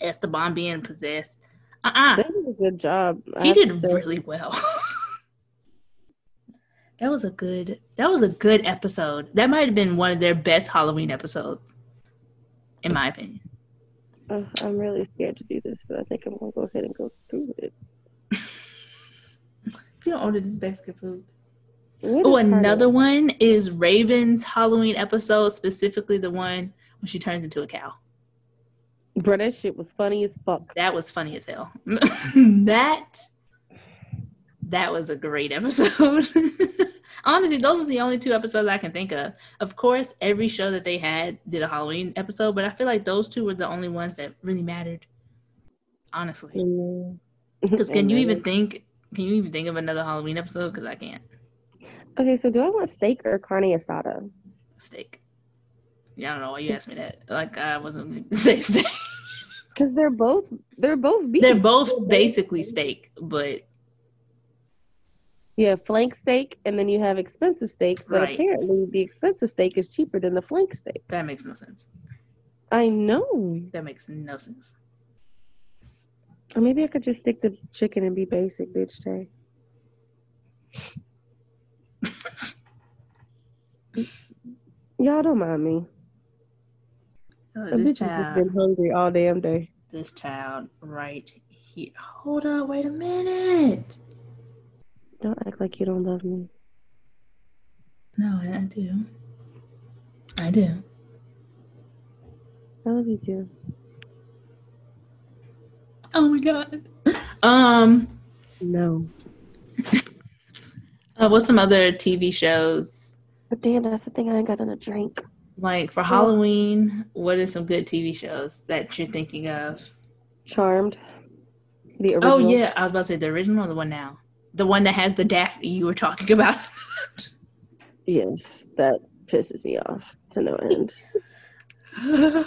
Esteban being possessed. Uh-uh. They did a good job. I He did really well. that was a good that was a good episode. That might have been one of their best Halloween episodes, in my opinion. Ugh, I'm really scared to do this, but I think I'm gonna go ahead and go through it. If you don't order this Mexican food. Oh, part of another one is Raven's Halloween episode, specifically the one when she turns into a cow. Bro, that shit was funny as fuck. That was funny as hell. that that was a great episode. Honestly, those are the only two episodes I can think of. Of course, every show that they had did a Halloween episode, but I feel like those two were the only ones that really mattered. Honestly, Mm. because can you even think? Can you even think of another Halloween episode? Because I can't. Okay, so do I want steak or carne asada? Steak. Yeah, I don't know why you asked me that. Like I wasn't to say steak. Because they're both they're both beef. They're both basically steak, but You have flank steak, and then you have expensive steak. But Right. apparently, the expensive steak is cheaper than the flank steak. that makes no sense. I know. That makes no sense. Or maybe I could just stick to chicken and be basic, bitch. Tay. Y'all don't mind me. Oh, this bitch has been hungry all damn day. this child right here. Hold up, wait a minute. Don't act like you don't love me. No, I, I do. I do. I love you too. Oh my god. Um, No. uh, what's some other TV shows But damn, that's the thing. I ain't got nothing to drink. like for Halloween? What are some good TV shows that you're thinking of? Charmed. The original. Oh yeah, I was about to say the original or the one now. The one that has the Daphne you were talking about. Yes, that pisses me off to no end.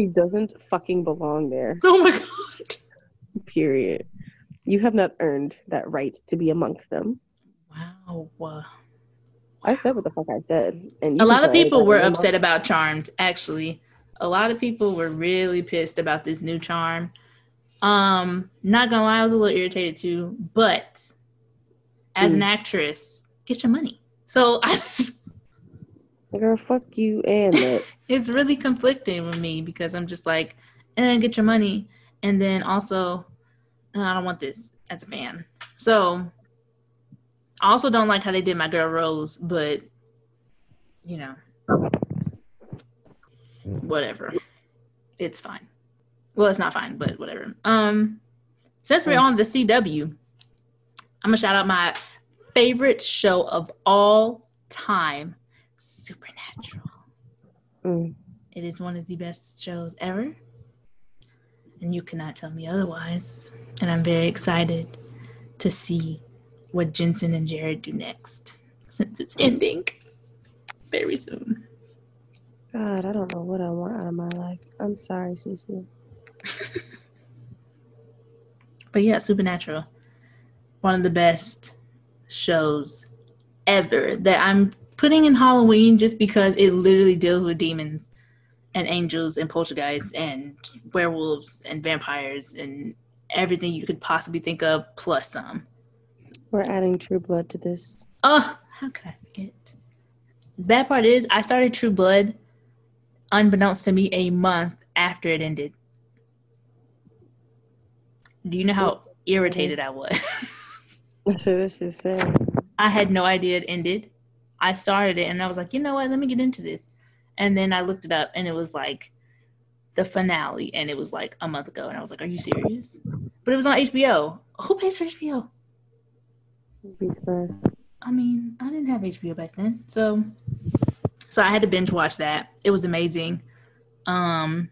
He doesn't fucking belong there. oh my god. Period. You have not earned that right to be amongst them. Wow. uh, I said what the fuck I said, and a lot of people were upset about Charmed, actually. A lot of people were really pissed about this new charm. Um, not gonna lie, I was a little irritated too, but as an actress, get your money. So I, Girl, fuck you and that. it's really conflicting with me because I'm just like, eh, get your money. And then also, "Uh, I don't want this as a fan. So I also don't like how they did my girl Rose, but you know, whatever. It's fine. Well, it's not fine, but whatever. Um, since we're on the CW, I'm gonna shout out my favorite show of all time, Supernatural. Mm. It is one of the best shows ever. And you cannot tell me otherwise. And I'm very excited to see what Jensen and Jared do next since it's ending very soon. God, I don't know what I want out of my life. I'm sorry, Cece. But yeah, Supernatural. One of the best shows ever that I'm putting in Halloween just because it literally deals with demons and angels and poltergeists and werewolves and vampires and everything you could possibly think of plus some. We're adding True Blood to this. Oh, how could I forget? Bad part is I started True Blood unbeknownst to me a month after it ended. Do you know how irritated I was? So this just said. I had no idea it ended. I started it and I was like, you know what? Let me get into this. And then I looked it up and it was like the finale and it was like a month ago. And I was like, are you serious? But it was on HBO. Who pays for HBO? I mean, I didn't have HBO back then. So so I had to binge watch that. It was amazing. Um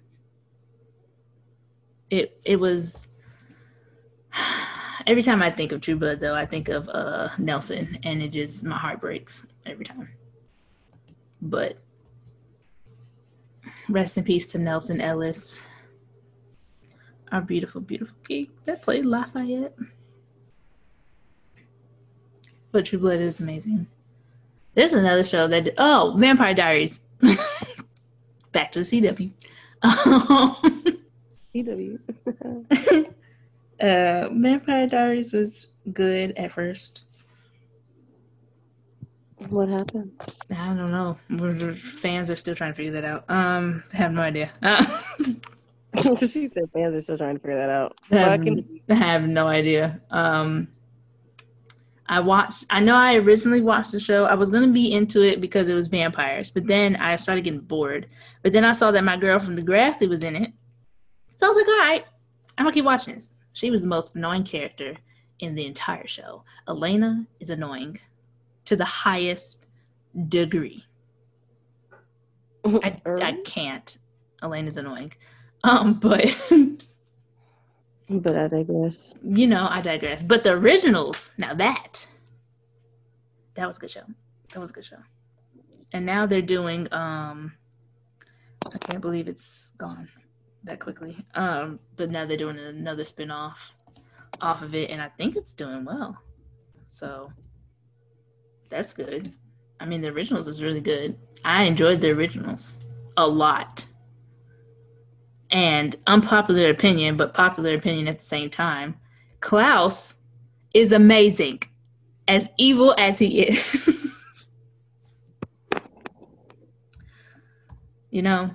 it it was every time I think of True Blood though, I think of uh Nelsan and it just my heart breaks every time. But rest in peace to Nelsan Ellis. Our beautiful, beautiful king that played Lafayette. But True Blood is amazing. There's another show that oh Vampire Diaries. Back to the CW. CW. uh, Vampire Diaries was good at first. what happened? I don't know. We're, fans are still trying to figure that out. Um, I have no idea. Uh, she said fans are still trying to figure that out. I have, I have no idea. Um, I watched. I know I originally watched the show. I was gonna be into it because it was vampires, but then I started getting bored. But then I saw that my girl from the Degrassi was in it, so I was like, "All right, I'm gonna keep watching this." She was the most annoying character in the entire show. Elena is annoying to the highest degree. I, I can't. Elena's annoying. Um, but but I digress. you know, I digress. But the originals, now that that was a good show. That was a good show. And now they're doing um I can't believe it's gone that quickly. Um, but now they're doing another spin-off off of it, and I think it's doing well. So that's good. I mean the originals is really good. I enjoyed the originals a lot. And unpopular opinion, but popular opinion at the same time. Klaus is amazing, as evil as he is. you know,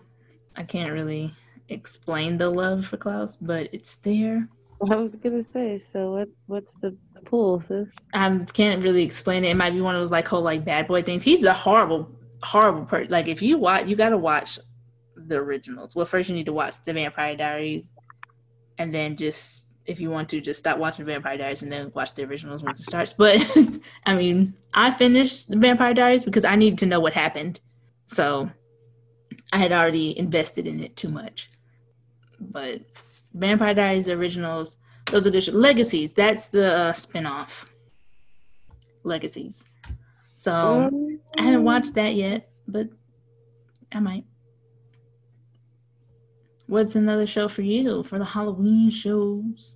I can't really explain the love for Klaus, but it's there. I was gonna say. So what? What's the, the pull, sis? I can't really explain it. It might be one of those like whole like bad boy things. He's a horrible, horrible person. Like if you watch, you gotta watch the originals. Well, first you need to watch the Vampire Diaries, and then just if you want to, just stop watching Vampire Diaries and then watch the originals once it starts. But I mean, I finished the Vampire Diaries because I needed to know what happened, so I had already invested in it too much. But Vampire Diaries originals, those are good. Legacies, that's the uh, spinoff. Legacies. So Um, I haven't watched that yet, but I might. What's another show for you for the Halloween shows?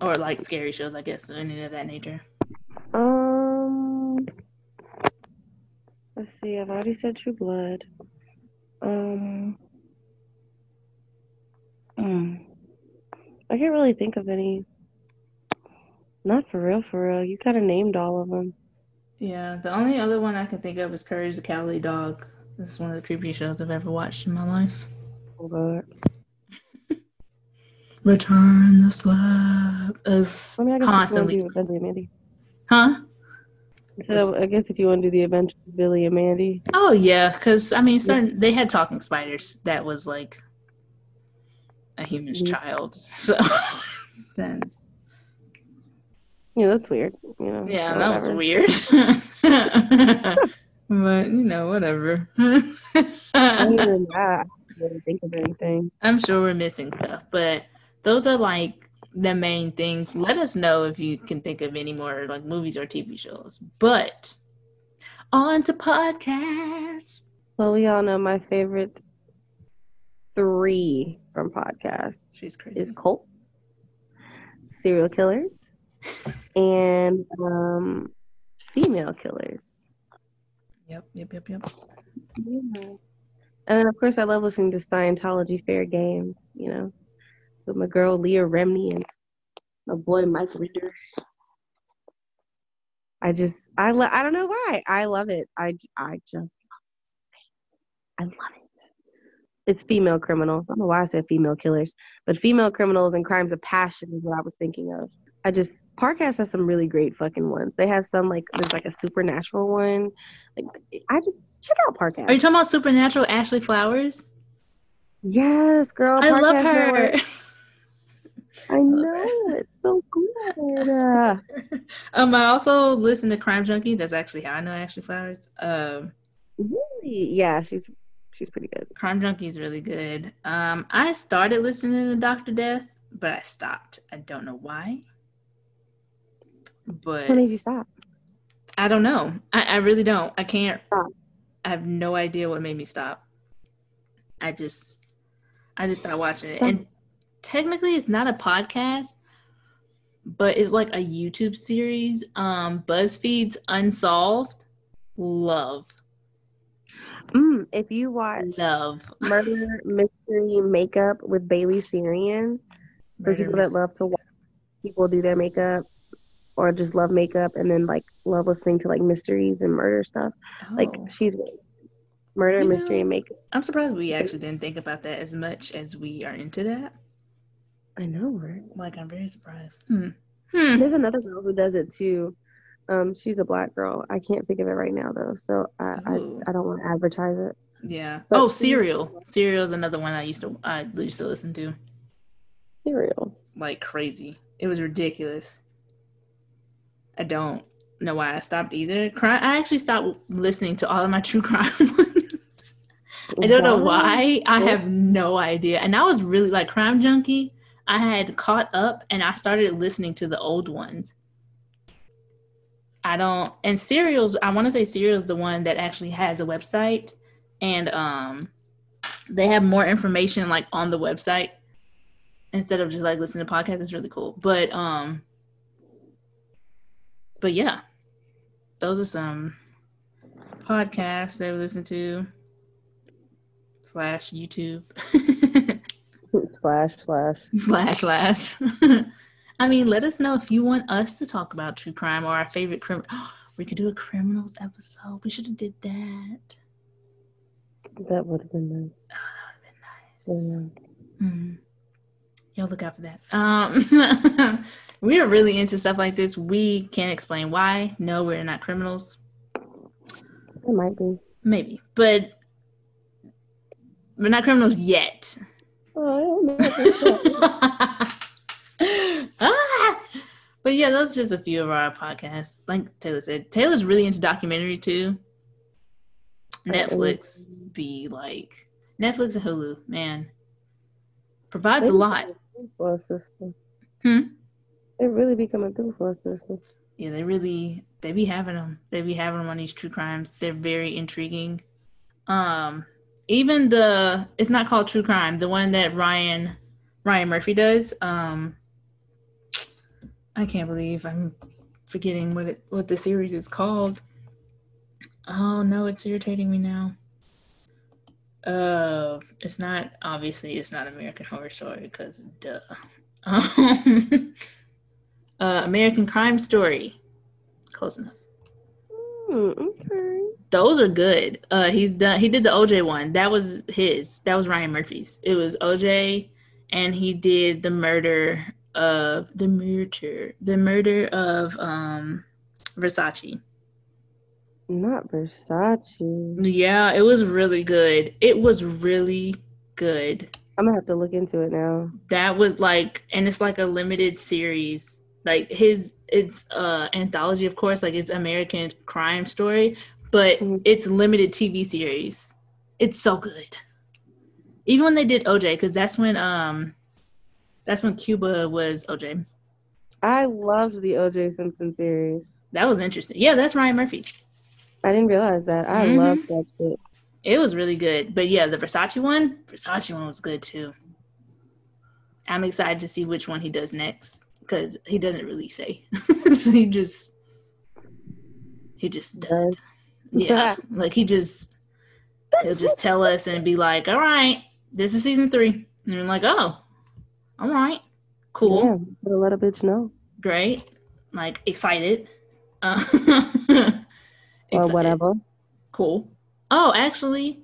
Or like scary shows, I guess, or any of that nature. Um, let's see. I've already said True Blood. Um, mm, I can't really think of any. Not for real, for real. You kind of named all of them. Yeah, the only other one I can think of is Courage the Cowardly Dog. This is one of the creepy shows I've ever watched in my life. Oh God. Return the slab. Is I mean, I constantly, if you want Billy and Mandy. huh? So I guess if you want to do the Adventures of Billy and Mandy. Oh yeah, because I mean, certain they had talking spiders. That was like a human's Mhm. child. So that's Yeah, that's weird. You know. yeah, that was weird. but you know, whatever. Other that, I can't really think of anything. I'm sure we're missing stuff, but those are like the main things. Let us know if you can think of any more like movies or TV shows. But on to podcasts. Well, we all know my favorite three from podcasts She's crazy. is cults, serial killers, and um, female killers. Yep, yep, yep, yep. Yeah. And then, of course, I love listening to Scientology Fair Game, you know, with my girl Leah Remini and my boy Mike Rinder. I just, I, lo- I don't know why. I love it. I, I just love it. I love it. It's female criminals. I don't know why I said female killers, but female criminals and crimes of passion is what I was thinking of. I just, Parcast has some really great fucking ones. They have some, like, there's like a supernatural one. Like, I just, check out Parcast. Are you talking about Supernatural Ashley Flowers? Yes, girl. I love her. Network. I know. It's so good. Uh, um, I also listen to Crime Junkie. That's actually how I know Ashley Flowers. Um, really? Yeah, she's she's pretty good. Crime Junkie is really good. Um, I started listening to Doctor Death, but I stopped. I don't know why. But When did you stop? I don't know. I, I really don't. I can't. Stop. I have no idea what made me stop. I just, I just stopped watching it. Stop. And technically, it's not a podcast, but it's like a YouTube series. Um, BuzzFeed's Unsolved. Love. Mm, if you watch Love. Murder Mystery Makeup with Bailey Sarian, for Murder people that love to watch people do their makeup or just love makeup and then like love listening to like mysteries and murder stuff. Like Oh. she's murder, You mystery, know- and makeup. I'm surprised we actually didn't think about that as much as we are into that. I know, right? Like, I'm very surprised. Hmm. Hmm. There's another girl who does it too. Um, she's a black girl. I can't think of it right now though, so I I, I don't want to advertise it. Yeah. But oh, Serial. Serial is another one I used to I used to listen to Serial. like crazy. It was ridiculous. I don't know why I stopped either. Crime. I actually stopped listening to all of my true crime ones. I don't know why. I What? have no idea. And I was really like crime junkie. I had caught up and I started listening to the old ones. I don't and serials, I want to say serials the one that actually has a website and um they have more information like on the website instead of just like listening to podcasts. It's really cool. But um but yeah. Those are some podcasts that we listen to slash YouTube slash slash. slash slash. I mean, let us know if you want us to talk about true crime or our favorite crime. We could do a criminals episode. We should have did that. That would have been nice. Oh, that would have been nice. Yeah. Mm. Y'all look out for that. Um, we are really into stuff like this. We can't explain why. No, we're not criminals. It might be. Maybe, but we're not criminals yet. Oh, I don't know. ah! But yeah, those just a few of our podcasts. Like Taylor said, Taylor's really into documentary too. Netflix be like Netflix and Hulu, man, provides a lot. For a system. Hmm? It really be coming through for a system. Yeah, they really they be having them. They be having them on these true crimes. They're very intriguing. Um, even the it's not called true crime. The one that Ryan Ryan Murphy does. Um, I can't believe I'm forgetting what it what the series is called. Oh no, it's irritating me now. Uh, it's not obviously it's not American Horror Story because duh. Um, uh, American Crime Story. Close enough. Hmm, okay. Those are good. Uh, he's done. He did the OJ one. That was his. That was Ryan Murphy's. It was OJ, and he did the murder of the murder, the murder of um, Versace. Not Versace. Yeah, it was really good. It was really good. I'm gonna have to look into it now. That was like, and it's like a limited series. Like his, it's uh anthology, of course. Like it's American Crime Story, but Mhm. it's limited TV series. It's so good. Even when they did OJ, because that's when um, that's when Cuba was OJ. I loved the O.J. Simpson series. That was interesting. Yeah, that's Ryan Murphy. I didn't realize that. I Mhm. loved that shit. It was really good. But yeah, the Versace one, Versace one was good too. I'm excited to see which one he does next because he doesn't really say. so he just he just does it. Yeah. like he just he'll just tell us and be like, All right, this is season three. And I'm like, Oh, all right. Cool. Yeah, let a bitch know Great. Like excited. Uh, or whatever. Cool. Oh, actually,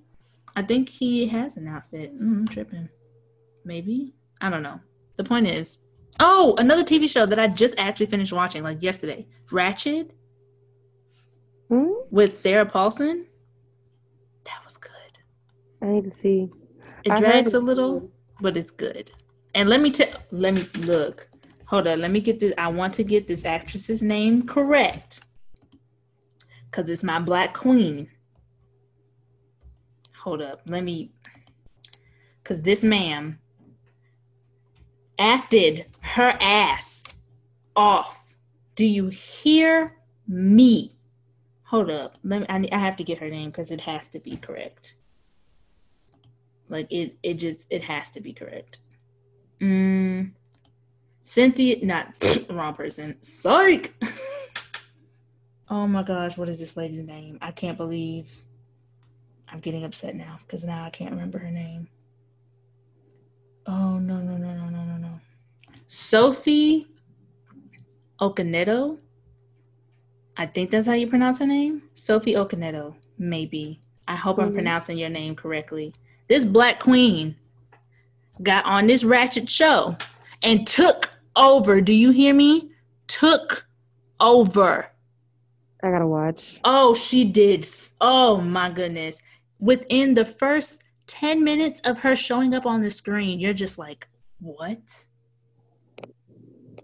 I think he has announced it. Mm, I'm tripping. Maybe. I don't know. The point is, oh, another TV show that I just actually finished watching like yesterday, Ratched Hmm? with Sarah Paulson. That was good. I need to see. It I drags a little, but it's good. And let me tell. Let me look. Hold on. Let me get this. I want to get this actress's name correct because it's my black queen. Hold up. Let me. Because this ma'am acted her ass off. Do you hear me? Hold up. Let me. I, I have to get her name because it has to be correct. Like it. It just. It has to be correct. Mm, Cynthia. Not wrong person. Psych. oh my gosh. What is this lady's name? I can't believe. I'm getting upset now because now I can't remember her name. Oh no no no no no no no. Sophie Okonedo. I think that's how you pronounce her name. Sophie Okonedo, maybe. I hope I'm Mhm. pronouncing your name correctly. This black queen got on this Ratched show and took over. Do you hear me? Took over. I gotta watch. Oh, she did. Oh my goodness. Within the first 10 minutes of her showing up on the screen, you're just like, what?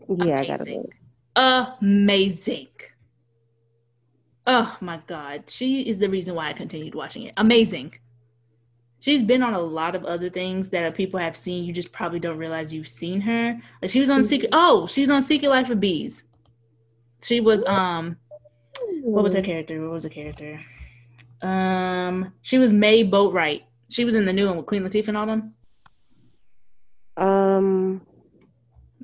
Yeah, I gotta Amazing. Amazing. Oh my God. She is the reason why I continued watching it. Amazing. She's been on a lot of other things that people have seen. You just probably don't realize you've seen her. Like she was on Secret. Oh, she was on Secret Life of Bees. She was um what was her character? What was the character? Um, she was May Boatwright. She was in the new one with Queen Latifah and all them. Um,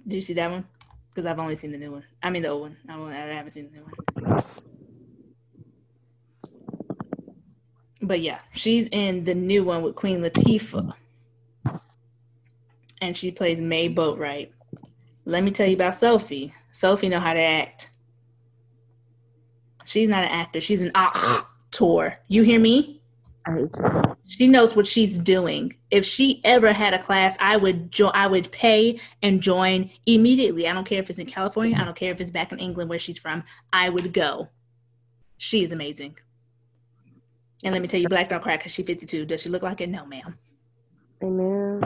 Did you see that one? Because I've only seen the new one. I mean the old one. I, I haven't seen the new one. But yeah, she's in the new one with Queen Latifah, and she plays May Boatwright. Let me tell you about Sophie. Sophie know how to act. She's not an actor. She's an actor. You hear me? I hate you. She knows what she's doing. If she ever had a class, I would join. I would pay and join immediately. I don't care if it's in California. I don't care if it's back in England where she's from. I would go. She is amazing. And let me tell you, Black don't crack because she's 52. Does she look like it? No, ma'am. Amen.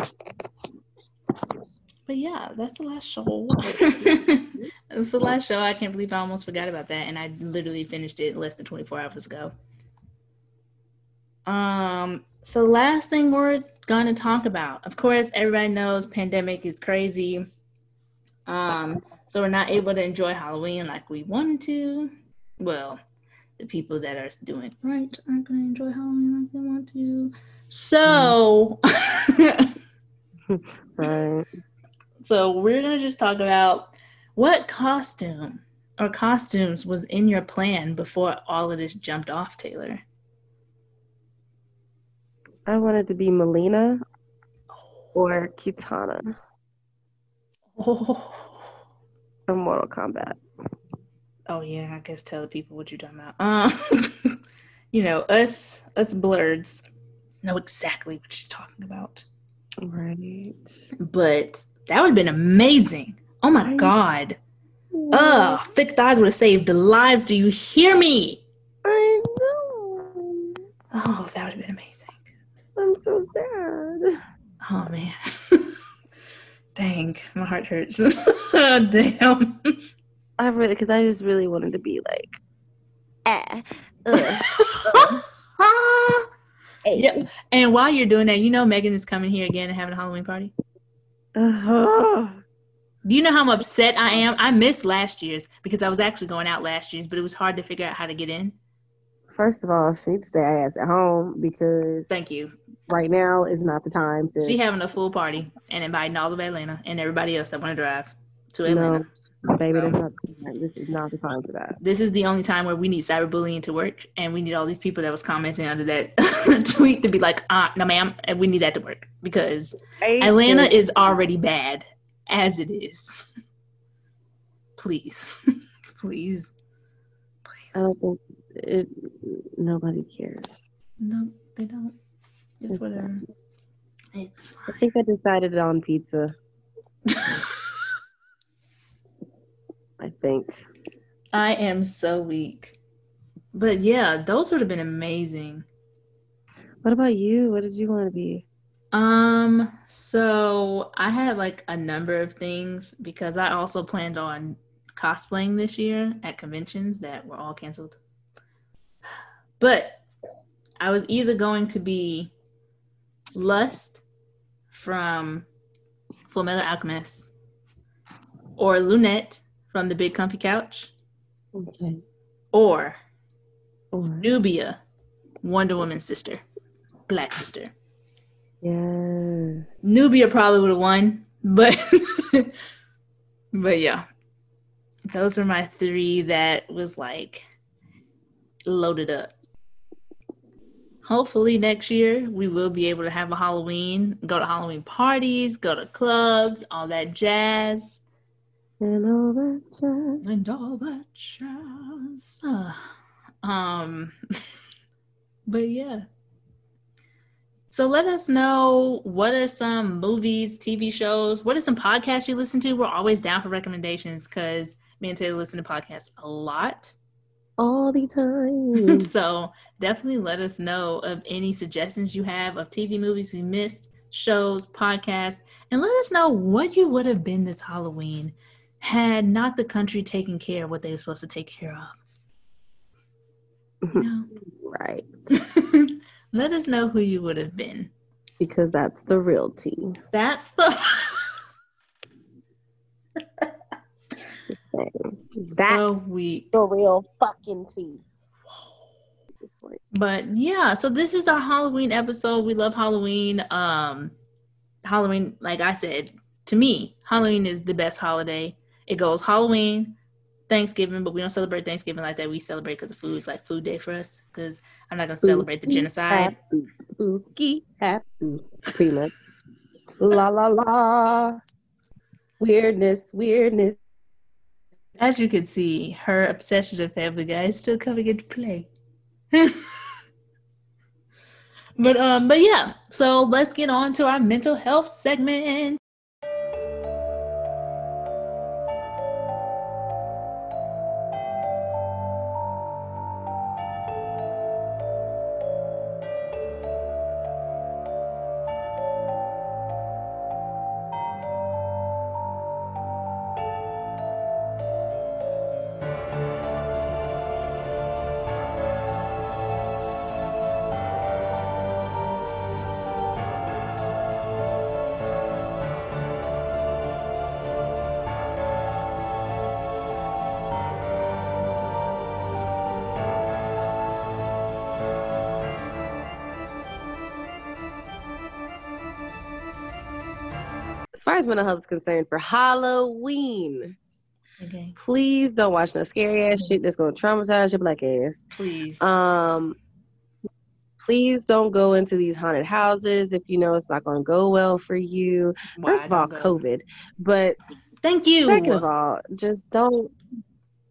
But yeah, that's the last show. that's the last show. I can't believe I almost forgot about that, and I literally finished it less than 24 hours ago. Um. So last thing we're gonna talk about, of course, everybody knows pandemic is crazy. Um. So we're not able to enjoy Halloween like we wanted to. Well, the people that are doing right aren't gonna enjoy Halloween like they want to. So. Right. So we're gonna just talk about what costume or costumes was in your plan before all of this jumped off, Taylor. I wanted to be Melina or Kitana Oh, from Mortal Kombat. Oh yeah, I guess tell the people what you're talking about. Um, you know, us us blerds know exactly what she's talking about. Right. But that would have been amazing. Oh my Right. god. Ugh, thick thighs would have saved the lives. Do you hear me? I know. Oh, that would have been amazing. I'm so sad. Oh man. Dang, my heart hurts. Damn. I really, because I just really wanted to be like, ah, ugh, hey. Yep. And while you're doing that, you know Megan is coming here again and having a Halloween party. Uh-huh. Do you know how upset I am? I missed last year's because I was actually going out last year's, but it was hard to figure out how to get in. First of all, she needs to stay ass at home because Thank you. right now is not the time to. She having a full party and inviting all of Atlanta and everybody else that want to drive to Atlanta. no, baby, that's not the time. This is not the time for that. This is the only time where we need cyberbullying to work, and we need all these people that was commenting under that tweet to be like, "Ah, no, ma'am," we need that to work because Atlanta is already bad as it is. Please, please, please. I don't think it. Nobody cares. No, they don't. It's It's whatever. It's I think I decided on pizza. I think. I am so weak. But yeah, those would have been amazing. What about you? What did you want to be? Um, so I had like a number of things because I also planned on cosplaying this year at conventions that were all canceled. But I was either going to be Lust from Full Metal Alchemist or Loonette from The Big Comfy Couch Okay. or Or, Nubia, Wonder Woman's sister, Black sister. yes. Nubia probably would have won, but but yeah, those are my three that was like loaded up. hopefully next year we will be able to have a Halloween, go to Halloween parties, go to clubs, all that jazz. And all that jazz. And all that jazz. Uh, um, but yeah. So let us know what are some movies, TV shows, what are some podcasts you listen to? We're always down for recommendations because me and Taylor listen to podcasts a lot. All the time. so definitely let us know of any suggestions you have of TV movies we missed, shows, podcasts, and let us know what you would have been this Halloween had not the country taken care of what they were supposed to take care of. You know? right. let us know who you would have been. Because that's the real tea. That's the Just saying. That's the real fucking tea. But yeah, so this is our Halloween episode. We love Halloween. Um Halloween, like I said, to me, Halloween is the best holiday. It goes Halloween, Thanksgiving, but we don't celebrate Thanksgiving like that. We celebrate because of food. It's like food day for us. Because I'm not gonna celebrate the genocide. Happy, spooky, happy, peanut. la la la. Weirdness, weirdness. As you can see, her obsession with Family Guy is still coming into play. but um, but yeah. So let's get on to our mental health segment. Far as mental health is concerned, for Halloween, Okay, please don't watch no scary ass shit that's gonna traumatize your black ass. please. Um, please don't go into these haunted houses if you know it's not gonna go well for you. Why First of all, go? COVID, but Thank you. second of all, just don't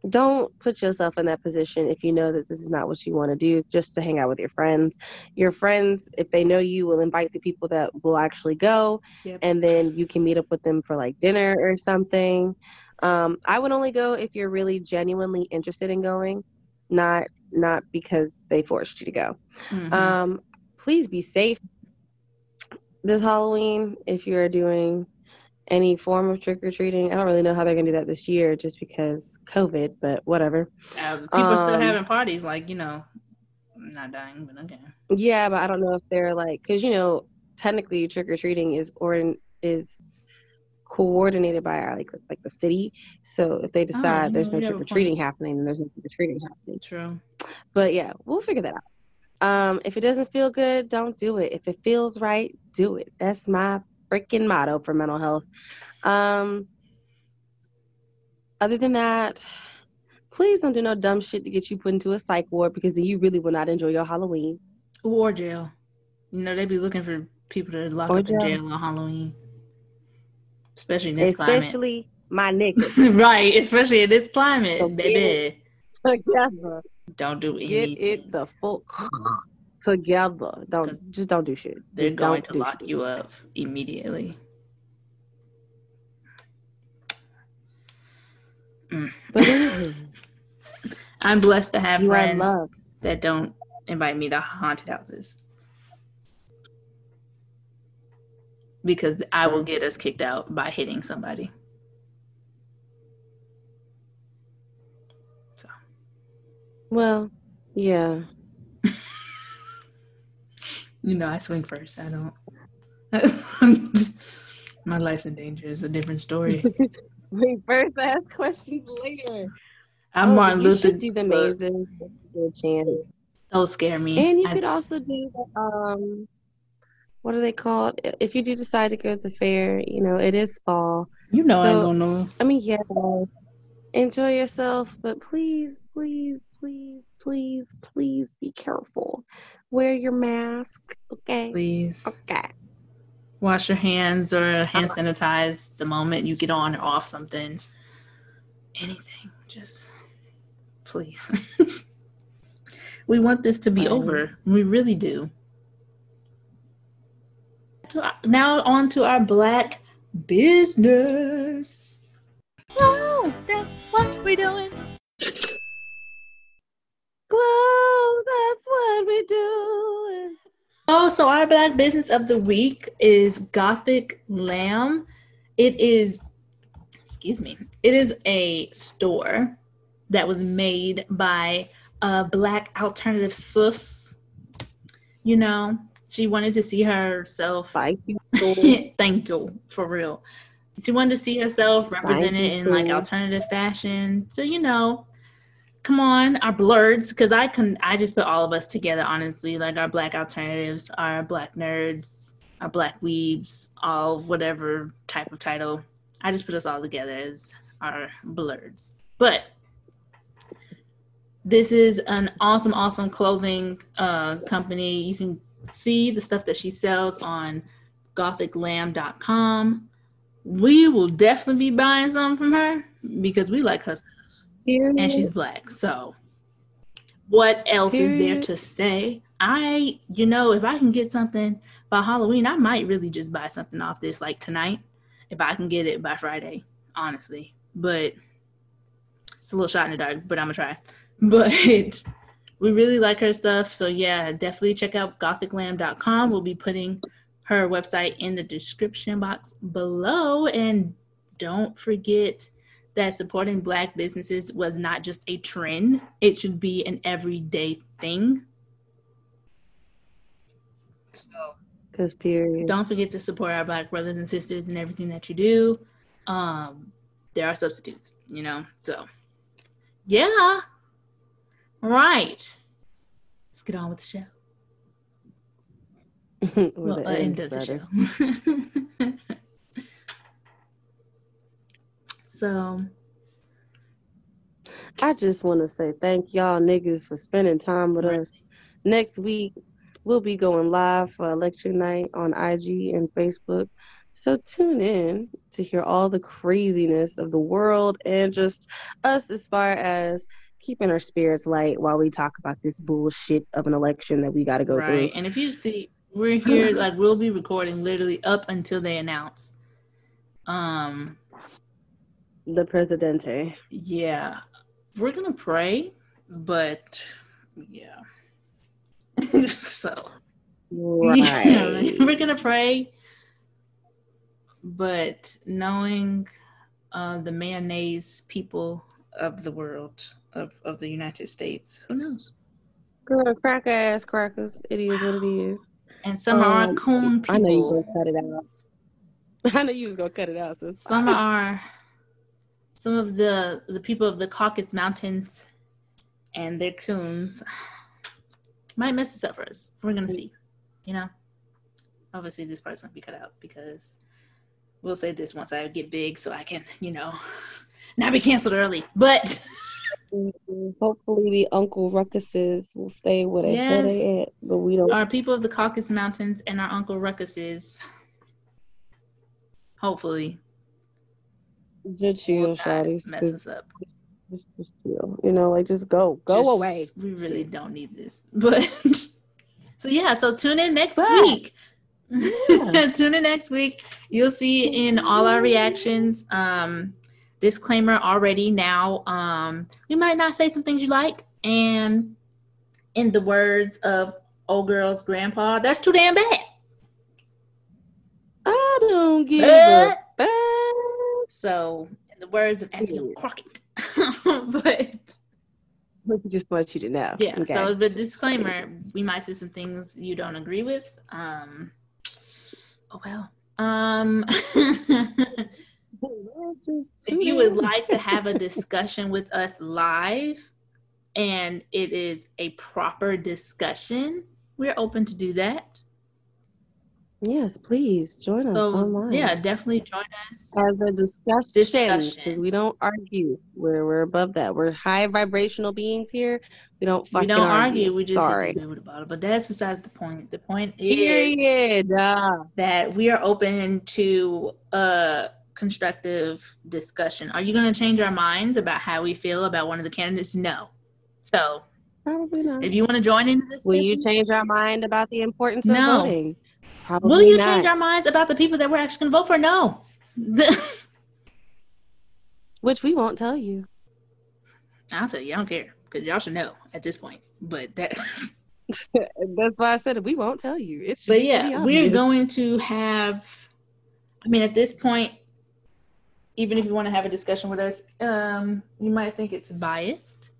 don't put yourself in that position if you know that this is not what you want to do just to hang out with your friends your friends if they know you will invite the people that will actually go Yep. and then you can meet up with them for like dinner or something um, i would only go if you're really genuinely interested in going not not because they forced you to go Mhm. um, please be safe this Halloween if you're doing any form of trick or treating. I don't really know how they're gonna do that this year just because COVID, but whatever. Uh, people are still um, having parties, like you know, I'm not dying, but okay. Yeah, but I don't know if they're like because you know technically trick or treating is or is coordinated by our, like like the city. So if they decide you there's no you have a trick or treating happening, then there's no trick or treating happening. True. But yeah, we'll figure that out. Um, if it doesn't feel good, don't do it. If it feels right, do it. That's my freaking motto for mental health. Um, other than that, please don't do no dumb shit to get you put into a psych ward because then you really will not enjoy your Halloween. Or jail. You know, they be looking for people to lock Or up in jail. jail on Halloween, especially in this climate. Especially my niggas right, especially in this climate, So baby. together. Don't do Get it the fuck together. Don't just don't do shit. They're Just going to lock shit. you up immediately. Mm. But I'm blessed to have you friends that don't invite me to haunted houses because I will get us kicked out by hitting somebody. So Well, yeah. You know, I swing first. I don't. My life's in danger is a different story. Wait, first ask questions later. I'm Oh, Martin you Luther. do the mazes. Good chance. Those scare me. And you I could just- also do the, um, what are they called? If you do decide to go to the fair, you know, it is fall. you know, I so- ain't gonna know. I mean, yeah, enjoy yourself, but please, please, please please, please be careful. Wear your mask, okay? Please Okay. wash your hands or hand sanitize the moment you get on or off something. Anything, just please. we want this to be Fine. over. We really do. Now on to our black business. Oh, that's what we're doing. Glow, that's what we do. Oh, so our black business of the week is Gothic Lamb. It is, excuse me, it is a store that was made by a black alternative sus. You know, she wanted to see herself. Thank you. Thank you, for real. She wanted to see herself represented in like alternative fashion. So you know, come on, our blerds, because I can I just put all of us together honestly, like our black alternatives, our black nerds, our black weebs, all whatever type of title. I just put us all together as our blerds. But this is an awesome, awesome clothing uh, company. You can see the stuff that she sells on gothiclamb.com. We will definitely be buying some from her because we like her stuff and she's black. So, what else is there to say? I, you know, if I can get something by Halloween, I might really just buy something off this like tonight if I can get it by Friday, honestly. But it's a little shot in the dark, but I'm gonna try. But we really like her stuff. So, yeah, definitely check out gothiclamb.com. We'll be putting her website in the description box below. And don't forget that supporting black businesses was not just a trend, it should be an everyday thing. So Cause period. don't forget to support our black brothers and sisters in everything that you do. Um, there are substitutes, you know. So yeah. All right. Let's get on with the show. Well, uh, end of the show. so I just want to say thank y'all niggas for spending time with Right. us. Next week, we'll be going live for election night on IG and Facebook. So tune in to hear all the craziness of the world and just us as far as keeping our spirits light while we talk about this bullshit of an election that we got to go through. right. And if you see, we're here like we'll be recording literally up until they announce. Um. The Presidente. yeah, we're gonna pray, but yeah. so Right. we're gonna pray, but knowing uh, the mayonnaise people of the world of of the United States, who knows? Girl, crack ass crackers. It is what it is. And some are Um, coon I know you people. gonna cut it out. I know you was gonna cut it out. So Some are some of the the people of the Caucasus Mountains and their coons might mess this up for us. We're gonna see. You know, obviously this part's gonna be cut out because we'll say this once I get big, so I can, you know, not be canceled early. But Hopefully the Uncle Ruckuses will stay where they where they Yes. at, but we don't. our people of the Caucasus Mountains and our Uncle Ruckuses, hopefully, Just chill, not shawties. mess 'cause us up. Just, just chill. You know, like just go, go Just- away. We really don't need this. But so yeah, so tune in next But- week. Yeah. tune in next week. You'll see in all our reactions. Um disclaimer already now. Um we might not say some things you like. And in the words of old girl's grandpa, that's too damn bad. I don't give But- a. So in the words of F.L. Crockett. but We just want you to know. Yeah. Okay? So the disclaimer: we might say some things you don't agree with. Um. Oh well. Um. If you would like to have a discussion with us live, and it is a proper discussion, we're open to do that. Yes, please join us So online. yeah, definitely join us. As a discussion, because we don't argue. We're we're above that. We're high vibrational beings here. We don't We don't argue. argue. We just Sorry. hit the bed with a bottle. But that's besides the point. The point is Period. That we are open to a constructive discussion. Are you going to change our minds about how we feel about one of the candidates? No. So probably not. if you want to join in this, Will you change our mind about the importance of No. voting? Probably Will you not. change our minds about the people that we're actually going to vote for? No. Which we won't tell you. I'll tell you, I don't care because y'all should know at this point. But that, That's why I said we won't tell you. It's but yeah, we're going to have. I mean, at this point, even if you want to have a discussion with us, um, you might think it's biased,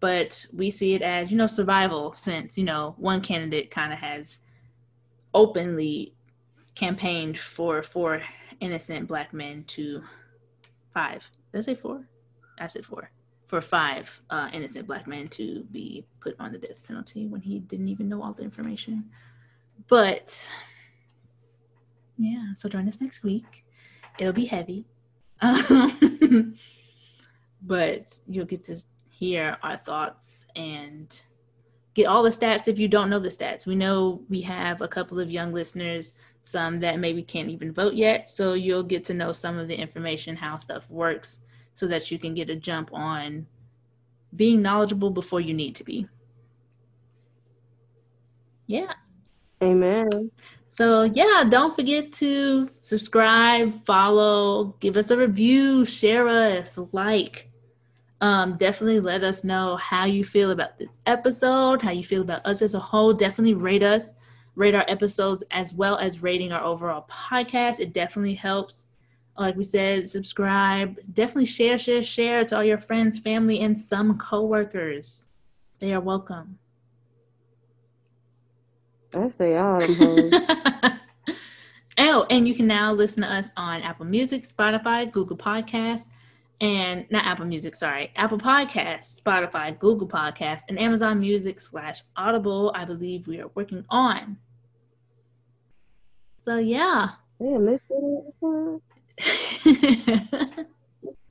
but we see it as you know survival. Since you know one candidate kind of has openly campaigned for four innocent black men to five. Did I say four? I said four. For five uh, innocent black men to be put on the death penalty when he didn't even know all the information. But yeah, so join us next week. It'll be heavy. Um, but you'll get to hear our thoughts and get all the stats if you don't know the stats. We know we have a couple of young listeners, some that maybe can't even vote yet. So you'll get to know some of the information, how stuff works, so that you can get a jump on being knowledgeable before you need to be. Yeah. Amen. So yeah, don't forget to subscribe, follow, give us a review, share us, like. Um, definitely let us know how you feel about this episode, how you feel about us as a whole. Definitely rate us, rate our episodes as well as rating our overall podcast. It definitely helps. Like we said, subscribe. Definitely share, share, share to all your friends, family, and some coworkers. They are welcome. I say all oh, and you can now listen to us on Apple Music, Spotify, Google Podcasts, and not Apple Music, sorry, Apple Podcasts, Spotify, Google Podcasts, and Amazon Music slash Audible. I believe we are working on. So yeah. Damn, this shit you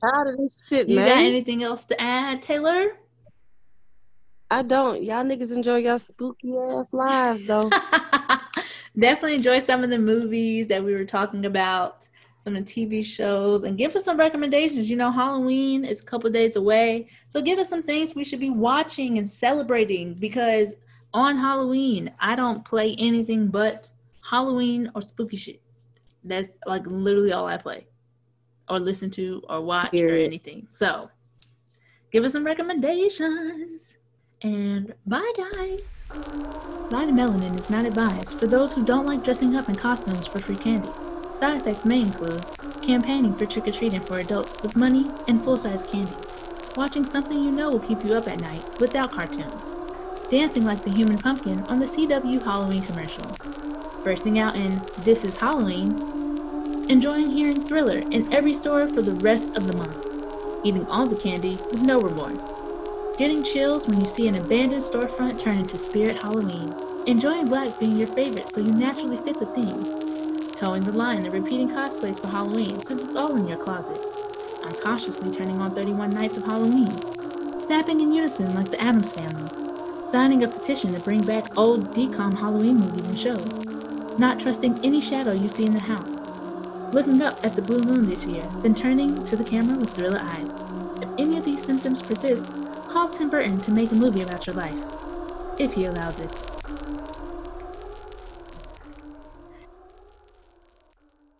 out of this shit, got man. anything else to add, Taylor? I don't. Y'all niggas enjoy your spooky ass lives though. Definitely enjoy some of the movies that we were talking about, some of the TV shows, and give us some recommendations. You know, Halloween is a couple days away. So give us some things we should be watching and celebrating because on Halloween, I don't play anything but Halloween or spooky shit. That's like literally all I play or listen to or watch or anything. So give us some recommendations. And bye, guys. Vita Melanin is not advised for those who don't like dressing up in costumes for free candy. Side effects may include campaigning for trick or treating for adults with money and full size candy, watching something you know will keep you up at night without cartoons, dancing like the human pumpkin on the CW Halloween commercial, bursting out in This is Halloween, enjoying hearing Thriller in every store for the rest of the month, eating all the candy with no remorse. Getting chills when you see an abandoned storefront turn into Spirit Halloween. Enjoying black being your favorite so you naturally fit the theme. Toeing the line and repeating cosplays for Halloween since it's all in your closet. Unconsciously turning on 31 Nights of Halloween. Snapping in unison like the Addams family. Signing a petition to bring back old DCOM Halloween movies and shows. Not trusting any shadow you see in the house. Looking up at the blue moon this year, then turning to the camera with thriller eyes. If any of these symptoms persist, Call Tim Burton to make a movie about your life. If he allows it.